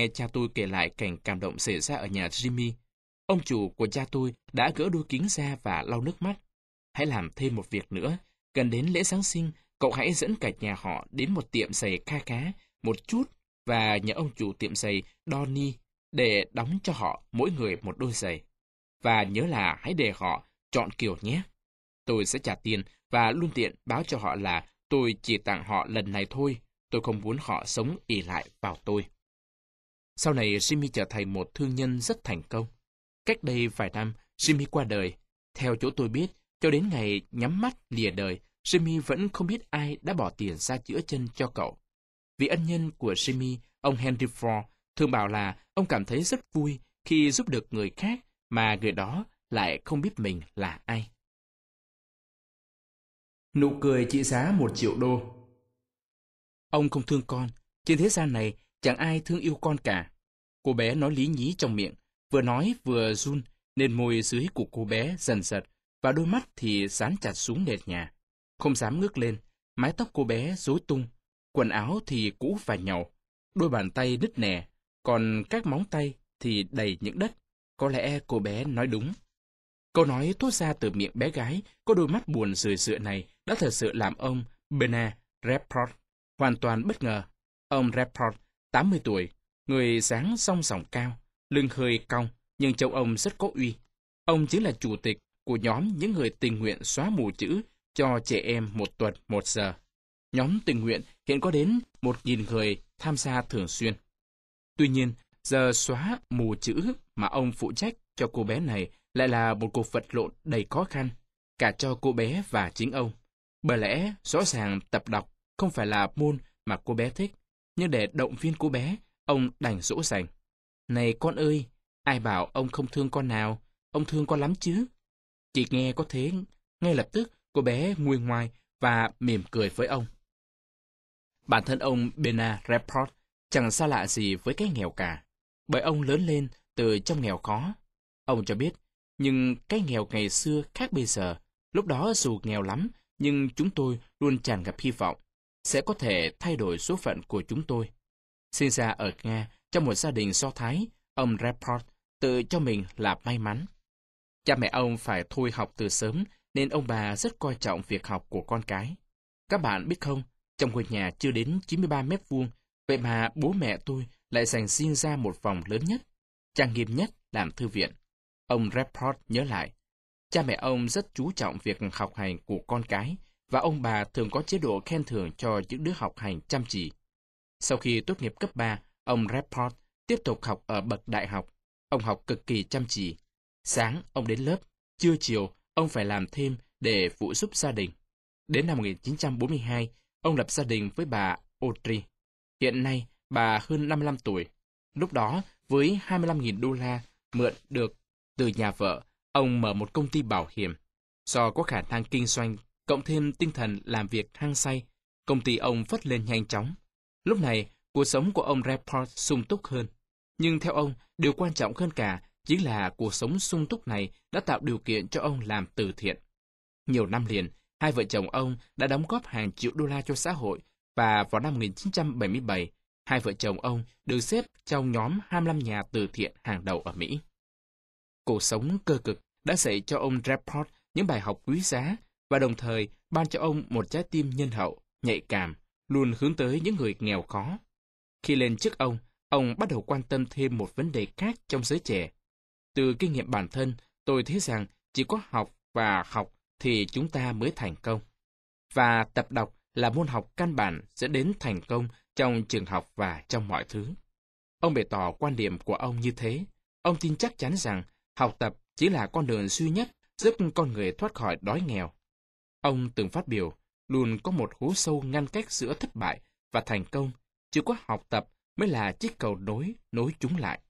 Nghe cha tôi kể lại cảnh cảm động xảy ra ở nhà Jimmy, ông chủ của cha tôi đã gỡ đôi kính ra và lau nước mắt. Hãy làm thêm một việc nữa. Gần đến lễ Giáng sinh, cậu hãy dẫn cả nhà họ đến một tiệm giày kha khá, một chút, và nhờ ông chủ tiệm giày Donny để đóng cho họ mỗi người một đôi giày. Và nhớ là hãy để họ chọn kiểu nhé. Tôi sẽ trả tiền và luôn tiện báo cho họ là tôi chỉ tặng họ lần này thôi. Tôi không muốn họ sống ỉ lại vào tôi. Sau này Jimmy trở thành một thương nhân rất thành công. Cách đây vài năm, Jimmy qua đời. Theo chỗ tôi biết, cho đến ngày nhắm mắt lìa đời, Jimmy vẫn không biết ai đã bỏ tiền ra chữa chân cho cậu. Vì ân nhân của Jimmy, ông Henry Ford thường bảo là ông cảm thấy rất vui khi giúp được người khác mà người đó lại không biết mình là ai. Nụ cười trị giá một triệu đô Ông không thương con. Trên thế gian này, chẳng ai thương yêu con cả. Cô bé nói lý nhí trong miệng. Vừa nói vừa run, nên môi dưới của cô bé dần giật, và đôi mắt thì dán chặt xuống nền nhà. Không dám ngước lên, mái tóc cô bé rối tung, quần áo thì cũ và nhàu, đôi bàn tay nứt nẻ, còn các móng tay thì đầy những đất. Có lẽ cô bé nói đúng. Câu nói thốt ra từ miệng bé gái có đôi mắt buồn rười rượi này đã thật sự làm ông Bernard Rapport hoàn toàn bất ngờ. Ông Rapport, 80 tuổi, người dáng song sòng cao, lưng hơi cong, nhưng châu ông rất có uy. Ông chính là chủ tịch của nhóm những người tình nguyện xóa mù chữ cho trẻ em một tuần một giờ. Nhóm tình nguyện hiện có đến 1.000 người tham gia thường xuyên. Tuy nhiên, giờ xóa mù chữ mà ông phụ trách cho cô bé này lại là một cuộc vật lộn đầy khó khăn, cả cho cô bé và chính ông. Bởi lẽ, rõ ràng tập đọc không phải là môn mà cô bé thích, nhưng để động viên cô bé, ông đành dỗ dành. Này con ơi, ai bảo ông không thương con nào, ông thương con lắm chứ. Chỉ nghe có thế, ngay lập tức cô bé nguôi ngoai và mỉm cười với ông. Bản thân ông Bena Report chẳng xa lạ gì với cái nghèo cả, bởi ông lớn lên từ trong nghèo khó. Ông cho biết, nhưng cái nghèo ngày xưa khác bây giờ, lúc đó dù nghèo lắm, nhưng chúng tôi luôn tràn ngập hy vọng, sẽ có thể thay đổi số phận của chúng tôi. Sinh ra ở Nga, trong một gia đình do Thái, ông Report tự cho mình là may mắn. Cha mẹ ông phải thôi học từ sớm, nên ông bà rất coi trọng việc học của con cái. Các bạn biết không, trong ngôi nhà chưa đến 93 mét vuông, vậy mà bố mẹ tôi lại dành riêng ra một phòng lớn nhất, trang nghiêm nhất làm thư viện. Ông Report nhớ lại, cha mẹ ông rất chú trọng việc học hành của con cái, và ông bà thường có chế độ khen thưởng cho những đứa học hành chăm chỉ. Sau khi tốt nghiệp cấp 3, ông Report tiếp tục học ở bậc đại học. Ông học cực kỳ chăm chỉ. Sáng, ông đến lớp. Trưa chiều, ông phải làm thêm để phụ giúp gia đình. Đến năm 1942, ông lập gia đình với bà Audrey. Hiện nay, bà hơn 55 tuổi. Lúc đó, với 25.000 đô la mượn được từ nhà vợ, ông mở một công ty bảo hiểm. Do có khả năng kinh doanh, cộng thêm tinh thần làm việc hăng say, công ty ông phất lên nhanh chóng. Lúc này, cuộc sống của ông Report sung túc hơn. Nhưng theo ông, điều quan trọng hơn cả chính là cuộc sống sung túc này đã tạo điều kiện cho ông làm từ thiện. Nhiều năm liền, hai vợ chồng ông đã đóng góp hàng triệu đô la cho xã hội và vào năm 1977, hai vợ chồng ông được xếp trong nhóm 25 nhà từ thiện hàng đầu ở Mỹ. Cuộc sống cơ cực đã dạy cho ông Report những bài học quý giá và đồng thời ban cho ông một trái tim nhân hậu, nhạy cảm, luôn hướng tới những người nghèo khó. Khi lên chức ông, ông bắt đầu quan tâm thêm một vấn đề khác trong giới trẻ. Từ kinh nghiệm bản thân, tôi thấy rằng chỉ có học và học thì chúng ta mới thành công. Và tập đọc là môn học căn bản sẽ đến thành công trong trường học và trong mọi thứ. Ông bày tỏ quan điểm của ông như thế. Ông tin chắc chắn rằng học tập chỉ là con đường duy nhất giúp con người thoát khỏi đói nghèo. Ông từng phát biểu, luôn có một hố sâu ngăn cách giữa thất bại và thành công, chỉ có học tập mới là chiếc cầu nối, nối chúng lại.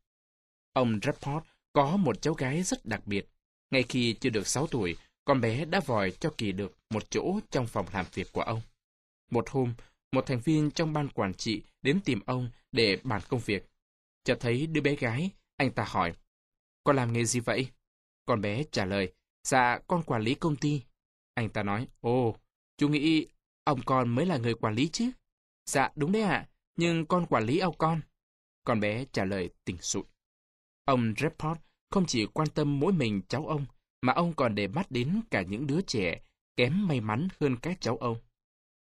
Ông Rapport có một cháu gái rất đặc biệt. Ngay khi chưa được 6 tuổi, con bé đã vòi cho kỳ được một chỗ trong phòng làm việc của ông. Một hôm, một thành viên trong ban quản trị đến tìm ông để bàn công việc. Chợt thấy đứa bé gái, anh ta hỏi, con làm nghề gì vậy? Con bé trả lời, dạ con quản lý công ty. Anh ta nói, ồ, chú nghĩ ông con mới là người quản lý chứ? Dạ đúng đấy ạ, nhưng con quản lý ông con. Con bé trả lời tỉnh sụi. Ông Report không chỉ quan tâm mỗi mình cháu ông, mà ông còn để mắt đến cả những đứa trẻ kém may mắn hơn các cháu ông.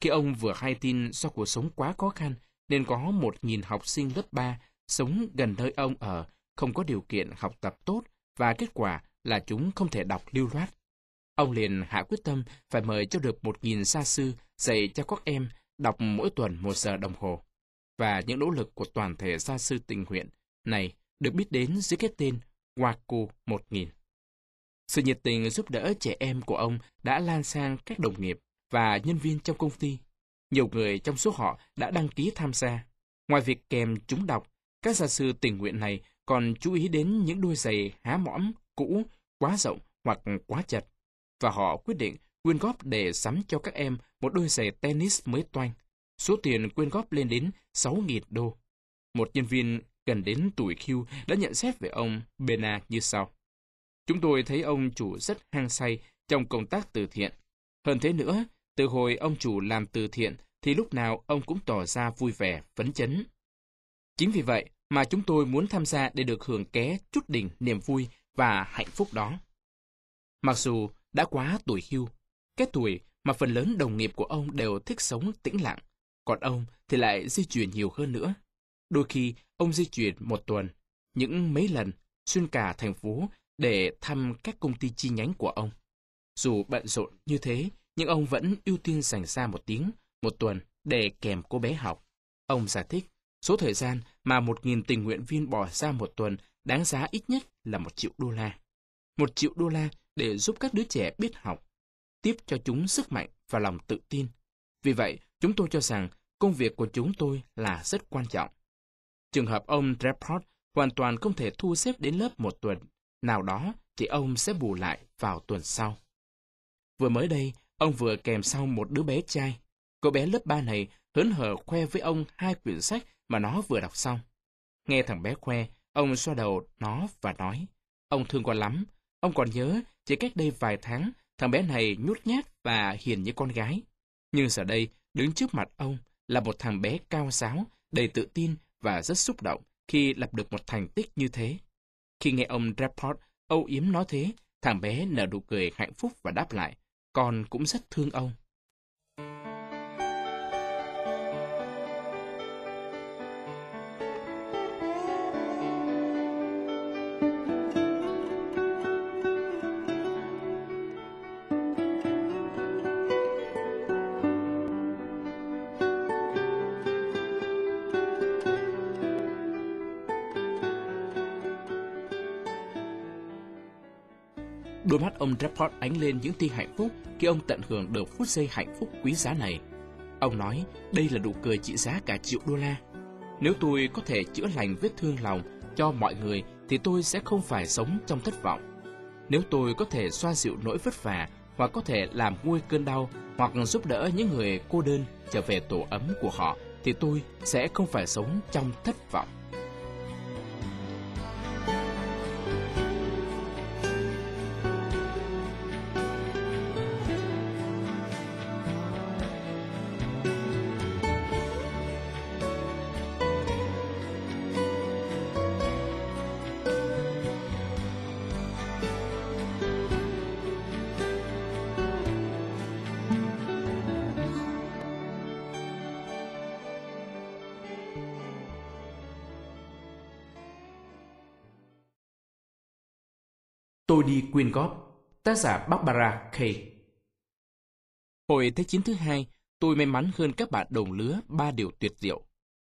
Khi ông vừa hay tin do cuộc sống quá khó khăn, nên có một nghìn học sinh lớp 3 sống gần nơi ông ở, không có điều kiện học tập tốt, và kết quả là chúng không thể đọc lưu loát. Ông liền hạ quyết tâm phải mời cho được một nghìn gia sư dạy cho các em đọc mỗi tuần một giờ đồng hồ. Và những nỗ lực của toàn thể gia sư tình nguyện này được biết đến dưới cái tên Waku 1000. Sự nhiệt tình giúp đỡ trẻ em của ông đã lan sang các đồng nghiệp và nhân viên trong công ty. Nhiều người trong số họ đã đăng ký tham gia. Ngoài việc kèm chúng đọc, các gia sư tình nguyện này còn chú ý đến những đôi giày há mõm, cũ, quá rộng hoặc quá chật. Và họ quyết định quyên góp để sắm cho các em một đôi giày tennis mới toanh. Số tiền quyên góp lên đến 6.000 đô. Một nhân viên gần đến tuổi Q đã nhận xét về ông Bena như sau. Chúng tôi thấy ông chủ rất hăng say trong công tác từ thiện. Hơn thế nữa, từ hồi ông chủ làm từ thiện thì lúc nào ông cũng tỏ ra vui vẻ, phấn chấn. Chính vì vậy mà chúng tôi muốn tham gia để được hưởng ké chút đỉnh niềm vui và hạnh phúc đó. Mặc dù đã quá tuổi hưu, cái tuổi mà phần lớn đồng nghiệp của ông đều thích sống tĩnh lặng, còn ông thì lại di chuyển nhiều hơn nữa. Đôi khi ông di chuyển một tuần, những mấy lần, xuyên cả thành phố để thăm các công ty chi nhánh của ông. Dù bận rộn như thế, nhưng ông vẫn ưu tiên dành ra một tiếng, một tuần để kèm cô bé học. Ông giải thích, số thời gian mà một nghìn tình nguyện viên bỏ ra một tuần đáng giá ít nhất là một triệu đô la. Một triệu đô la để giúp các đứa trẻ biết học, tiếp cho chúng sức mạnh và lòng tự tin. Vì vậy, chúng tôi cho rằng công việc của chúng tôi là rất quan trọng. Trường hợp ông Dreport hoàn toàn không thể thu xếp đến lớp một tuần nào đó thì ông sẽ bù lại vào tuần sau. Vừa mới đây, ông vừa kèm sau một đứa bé trai. Cô bé lớp 3 này hớn hở khoe với ông hai quyển sách mà nó vừa đọc xong. Nghe thằng bé khoe, ông xoa đầu nó và nói, ông thương con lắm. Ông còn nhớ, chỉ cách đây vài tháng, thằng bé này nhút nhát và hiền như con gái. Nhưng giờ đây, đứng trước mặt ông là một thằng bé cao giáo, đầy tự tin và rất xúc động khi lập được một thành tích như thế. Khi nghe ông Rapport âu yếm nói thế, thằng bé nở nụ cười hạnh phúc và đáp lại, con cũng rất thương ông. Ông Rapport ánh lên những tia hạnh phúc khi ông tận hưởng được phút giây hạnh phúc quý giá này. Ông nói, đây là nụ cười trị giá cả triệu đô la. Nếu tôi có thể chữa lành vết thương lòng cho mọi người thì tôi sẽ không phải sống trong thất vọng. Nếu tôi có thể xoa dịu nỗi vất vả hoặc có thể làm nguôi cơn đau hoặc giúp đỡ những người cô đơn trở về tổ ấm của họ thì tôi sẽ không phải sống trong thất vọng. Quyên góp, tác giả Barbara K. Hồi Thế chiến thứ hai, tôi may mắn hơn các bạn đồng lứa ba điều tuyệt diệu.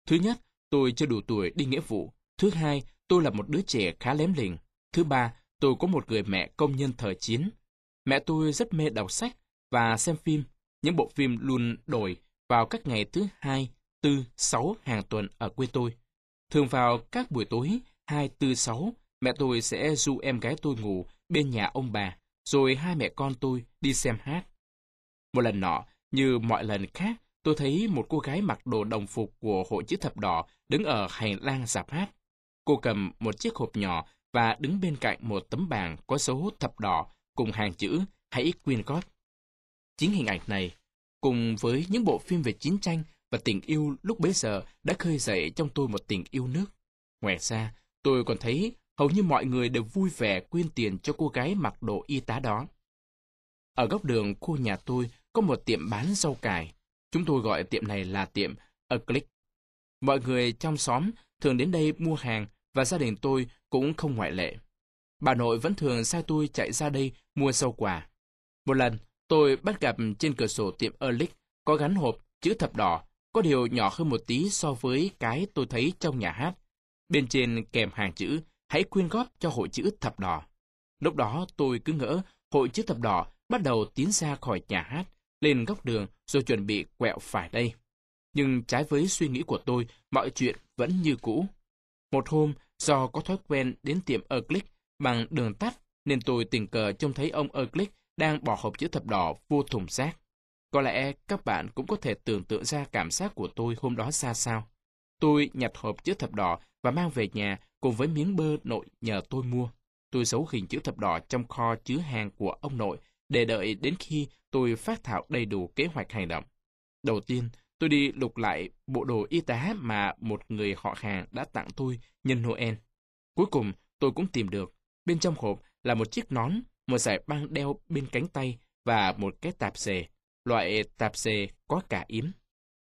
Thứ nhất, tôi chưa đủ tuổi đi nghĩa vụ. Thứ hai, tôi là một đứa trẻ khá lém lình. Thứ ba, tôi có một người mẹ công nhân thời chiến. Mẹ tôi rất mê đọc sách và xem phim. Những bộ phim luôn đổi vào các ngày thứ hai, tư, sáu hàng tuần ở quê tôi. Thường vào các buổi tối hai, tư, sáu, mẹ tôi sẽ du em gái tôi ngủ bên nhà ông bà, rồi hai mẹ con tôi đi xem hát. Một lần nọ, như mọi lần khác, tôi thấy một cô gái mặc đồ đồng phục của hội chữ thập đỏ đứng ở hành lang dạp hát. Cô cầm một chiếc hộp nhỏ và đứng bên cạnh một tấm bảng có số thập đỏ cùng hàng chữ Hãy quyên góp. Chính hình ảnh này, cùng với những bộ phim về chiến tranh và tình yêu lúc bấy giờ đã khơi dậy trong tôi một tình yêu nước. Ngoài ra, tôi còn thấy hầu như mọi người đều vui vẻ quyên tiền cho cô gái mặc đồ y tá đó. Ở góc đường khu nhà tôi có một tiệm bán rau cải. Chúng tôi gọi tiệm này là tiệm A Click. Mọi người trong xóm thường đến đây mua hàng và gia đình tôi cũng không ngoại lệ. Bà nội vẫn thường sai tôi chạy ra đây mua rau quả. Một lần, tôi bắt gặp trên cửa sổ tiệm Erlich có gắn hộp chữ thập đỏ, có điều nhỏ hơn một tí so với cái tôi thấy trong nhà hát. Bên trên kèm hàng chữ hãy quyên góp cho hội chữ thập đỏ. Lúc đó tôi cứ ngỡ hội chữ thập đỏ bắt đầu tiến ra khỏi nhà hát, lên góc đường rồi chuẩn bị quẹo phải đây. Nhưng trái với suy nghĩ của tôi, mọi chuyện vẫn như cũ. Một hôm, do có thói quen đến tiệm Erclick bằng đường tắt, nên tôi tình cờ trông thấy ông Erclick đang bỏ hộp chữ thập đỏ vô thùng rác. Có lẽ các bạn cũng có thể tưởng tượng ra cảm giác của tôi hôm đó ra sao. Tôi nhặt hộp chữ thập đỏ và mang về nhà cùng với miếng bơ nội nhờ tôi mua. Tôi giấu hình chữ thập đỏ trong kho chứa hàng của ông nội để đợi đến khi tôi phát thảo đầy đủ kế hoạch hành động. Đầu tiên, tôi đi lục lại bộ đồ y tá mà một người họ hàng đã tặng tôi nhân Noel. Cuối cùng, tôi cũng tìm được. Bên trong hộp là một chiếc nón, một giải băng đeo bên cánh tay và một cái tạp dề. Loại tạp dề có cả yếm.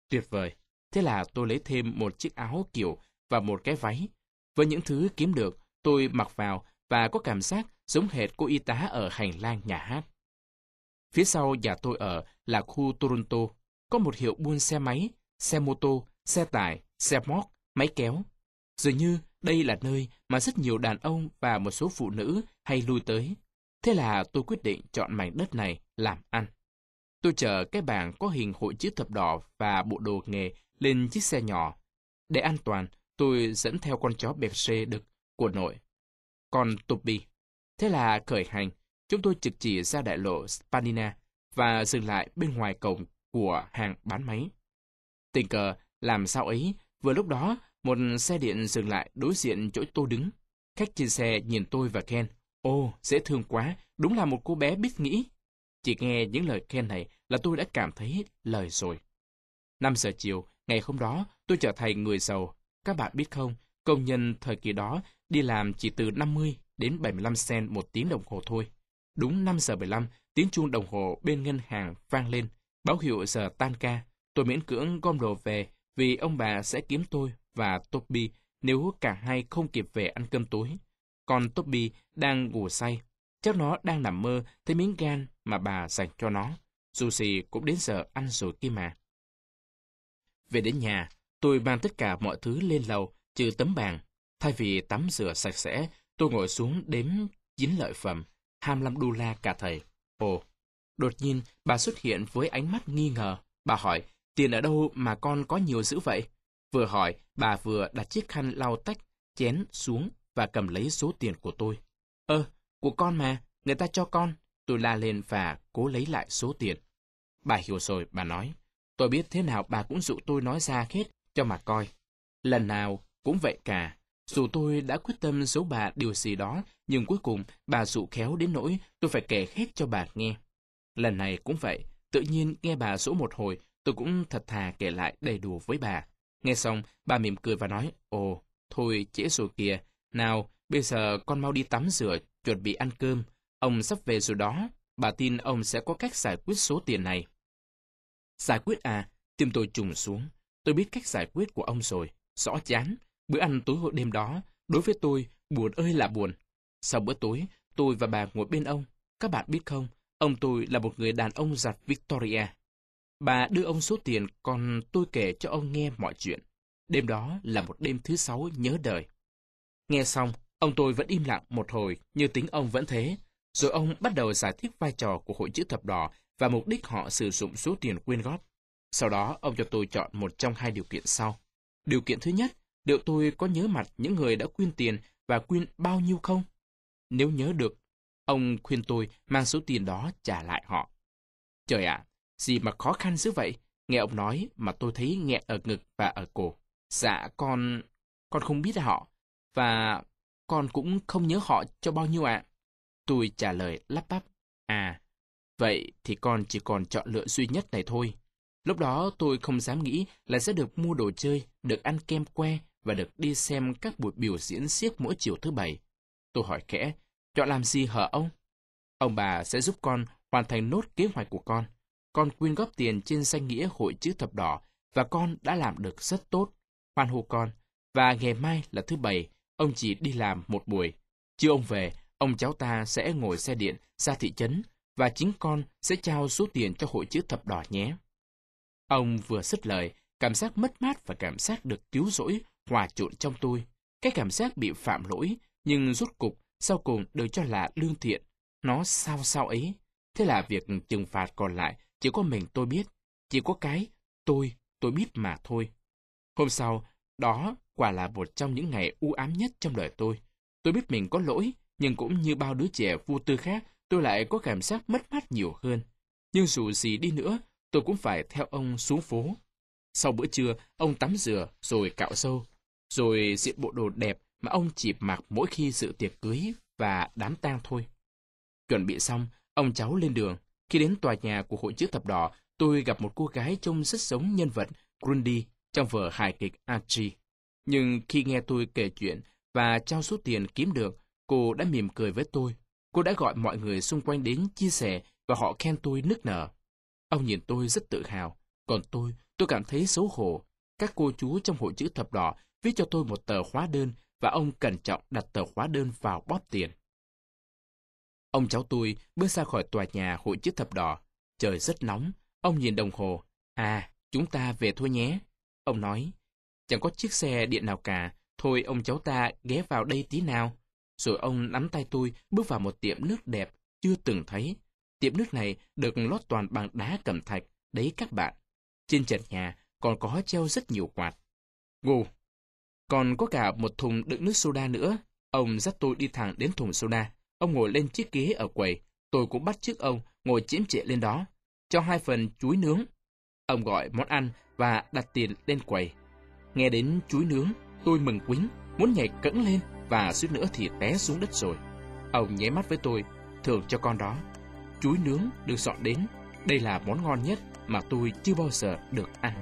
Tuyệt vời. Thế là tôi lấy thêm một chiếc áo kiểu và một cái váy. Với những thứ kiếm được, tôi mặc vào và có cảm giác giống hệt cô y tá ở hành lang nhà hát. Phía sau nhà tôi ở là khu Toronto, có một hiệu buôn xe máy, xe mô tô, xe tải, xe móc, máy kéo. Dường như đây là nơi mà rất nhiều đàn ông và một số phụ nữ hay lui tới. Thế là tôi quyết định chọn mảnh đất này làm ăn. Tôi chờ cái bảng có hình hội chữ thập đỏ và bộ đồ nghề lên chiếc xe nhỏ. Để an toàn, tôi dẫn theo con chó Berger đực của nội. Còn Tupi. Thế là khởi hành, chúng tôi trực chỉ ra đại lộ Spanina và dừng lại bên ngoài cổng của hàng bán máy. Tình cờ, làm sao ấy, vừa lúc đó, một xe điện dừng lại đối diện chỗ tôi đứng. Khách trên xe nhìn tôi và Ken. Ô, dễ thương quá, đúng là một cô bé biết nghĩ. Chỉ nghe những lời khen này là tôi đã cảm thấy lời rồi. 5 giờ chiều, ngày hôm đó, tôi trở thành người giàu. Các bạn biết không, công nhân thời kỳ đó đi làm chỉ từ 50 đến 75 cent một tiếng đồng hồ thôi. Đúng 5 giờ 15, tiếng chuông đồng hồ bên ngân hàng vang lên, báo hiệu giờ tan ca. Tôi miễn cưỡng gom đồ về vì ông bà sẽ kiếm tôi và Toby nếu cả hai không kịp về ăn cơm tối. Còn Toby đang ngủ say. Chắc nó đang nằm mơ thấy miếng gan mà bà dành cho nó. Dù gì cũng đến giờ ăn rồi kia mà. Về đến nhà, tôi mang tất cả mọi thứ lên lầu, trừ tấm bàn. Thay vì tắm rửa sạch sẽ, tôi ngồi xuống đếm chín lợi phẩm, 25 đô la cả thầy. Ồ, đột nhiên bà xuất hiện với ánh mắt nghi ngờ. Bà hỏi, tiền ở đâu mà con có nhiều dữ vậy? Vừa hỏi, bà vừa đặt chiếc khăn lau tách, chén xuống và cầm lấy số tiền của tôi. Ơ, của con mà, người ta cho con. Tôi la lên và cố lấy lại số tiền. Bà hiểu rồi, bà nói. Tôi biết thế nào bà cũng dụ tôi nói ra hết cho mà coi. Lần nào cũng vậy cả. Dù tôi đã quyết tâm giấu bà điều gì đó, nhưng cuối cùng bà dụ khéo đến nỗi tôi phải kể hết cho bà nghe. Lần này cũng vậy, tự nhiên nghe bà dỗ một hồi, tôi cũng thật thà kể lại đầy đủ với bà. Nghe xong, bà mỉm cười và nói, Ồ, thôi trễ rồi kìa, nào, bây giờ con mau đi tắm rửa, chuẩn bị ăn cơm. Ông sắp về rồi đó, bà tin ông sẽ có cách giải quyết số tiền này. Giải quyết à? Tim tôi trùng xuống. Tôi biết cách giải quyết của ông rồi. Rõ chán. Bữa ăn tối hội đêm đó, đối với tôi, buồn ơi là buồn. Sau bữa tối, tôi và bà ngồi bên ông. Các bạn biết không, ông tôi là một người đàn ông giặt Victoria. Bà đưa ông số tiền, còn tôi kể cho ông nghe mọi chuyện. Đêm đó là một đêm thứ sáu nhớ đời. Nghe xong, ông tôi vẫn im lặng một hồi, như tính ông vẫn thế. Rồi ông bắt đầu giải thích vai trò của hội chữ thập đỏ và mục đích họ sử dụng số tiền quyên góp. Sau đó, ông cho tôi chọn một trong hai điều kiện sau. Điều kiện thứ nhất, liệu tôi có nhớ mặt những người đã quyên tiền và quyên bao nhiêu không? Nếu nhớ được, ông khuyên tôi mang số tiền đó trả lại họ. Trời ạ, gì mà khó khăn dữ vậy? Nghe ông nói mà tôi thấy nghẹn ở ngực và ở cổ. Dạ, con... con không biết họ. Và con cũng không nhớ họ cho bao nhiêu ạ. Tôi trả lời lắp bắp. À, vậy thì con chỉ còn chọn lựa duy nhất này thôi. Lúc đó tôi không dám nghĩ là sẽ được mua đồ chơi, được ăn kem que và được đi xem các buổi biểu diễn siếc mỗi chiều thứ bảy. Tôi hỏi khẽ, chọn làm gì hả ông? Ông bà sẽ giúp con hoàn thành nốt kế hoạch của con. Con quyên góp tiền trên danh nghĩa hội chữ thập đỏ và con đã làm được rất tốt. Hoan hô con. Và ngày mai là thứ bảy, ông chỉ đi làm một buổi. Chưa ông về, ông cháu ta sẽ ngồi xe điện ra thị trấn và chính con sẽ trao số tiền cho hội chữ thập đỏ nhé. Ông vừa dứt lời, cảm giác mất mát và cảm giác được cứu rỗi hòa trộn trong tôi. Cái cảm giác bị phạm lỗi, nhưng rốt cục, sau cùng được cho là lương thiện. Nó sao sao ấy. Thế là việc trừng phạt còn lại chỉ có mình tôi biết. Chỉ có cái tôi, tôi biết mà thôi. Hôm sau, đó quả là một trong những ngày u ám nhất trong đời tôi. Tôi biết mình có lỗi, nhưng cũng như bao đứa trẻ vô tư khác, tôi lại có cảm giác mất mát nhiều hơn. Nhưng dù gì đi nữa, tôi cũng phải theo ông xuống phố. Sau bữa trưa, ông tắm rửa rồi cạo râu. rồi diện bộ đồ đẹp mà ông chỉ mặc mỗi khi dự tiệc cưới và đám tang thôi. Chuẩn bị xong, ông cháu lên đường. Khi đến tòa nhà của hội chữ thập đỏ, tôi gặp một cô gái trông rất giống nhân vật Grundy trong vở hài kịch Archie. Nhưng khi nghe tôi kể chuyện và trao số tiền kiếm được, cô đã mỉm cười với tôi. Cô đã gọi mọi người xung quanh đến chia sẻ và họ khen tôi nức nở. Ông nhìn tôi rất tự hào, còn tôi, tôi cảm thấy xấu hổ. Các cô chú trong hội chữ thập đỏ viết cho tôi một tờ hóa đơn và ông cẩn trọng đặt tờ hóa đơn vào bóp tiền. Ông cháu tôi bước ra khỏi tòa nhà hội chữ thập đỏ. Trời rất nóng, ông nhìn đồng hồ. À, chúng ta về thôi nhé. Ông nói, chẳng có chiếc xe điện nào cả, thôi ông cháu ta ghé vào đây tí nào. Rồi ông nắm tay tôi bước vào một tiệm nước đẹp, chưa từng thấy. Tiệm nước này được lót toàn bằng đá cẩm thạch, đấy các bạn. Trên trần nhà còn có treo rất nhiều quạt. Ngô, còn có cả một thùng đựng nước soda nữa. Ông dắt tôi đi thẳng đến thùng soda. Ông ngồi lên chiếc ghế ở quầy. Tôi cũng bắt chiếc ông ngồi chiếm trệ lên đó. Cho hai phần chuối nướng. Ông gọi món ăn và đặt tiền lên quầy. Nghe đến chuối nướng, tôi mừng quính, muốn nhảy cẫng lên và suýt nữa thì té xuống đất rồi. Ông nháy mắt với tôi, thưởng cho con đó. Chuối nướng được dọn đến. Đây là món ngon nhất mà tôi chưa bao giờ được ăn.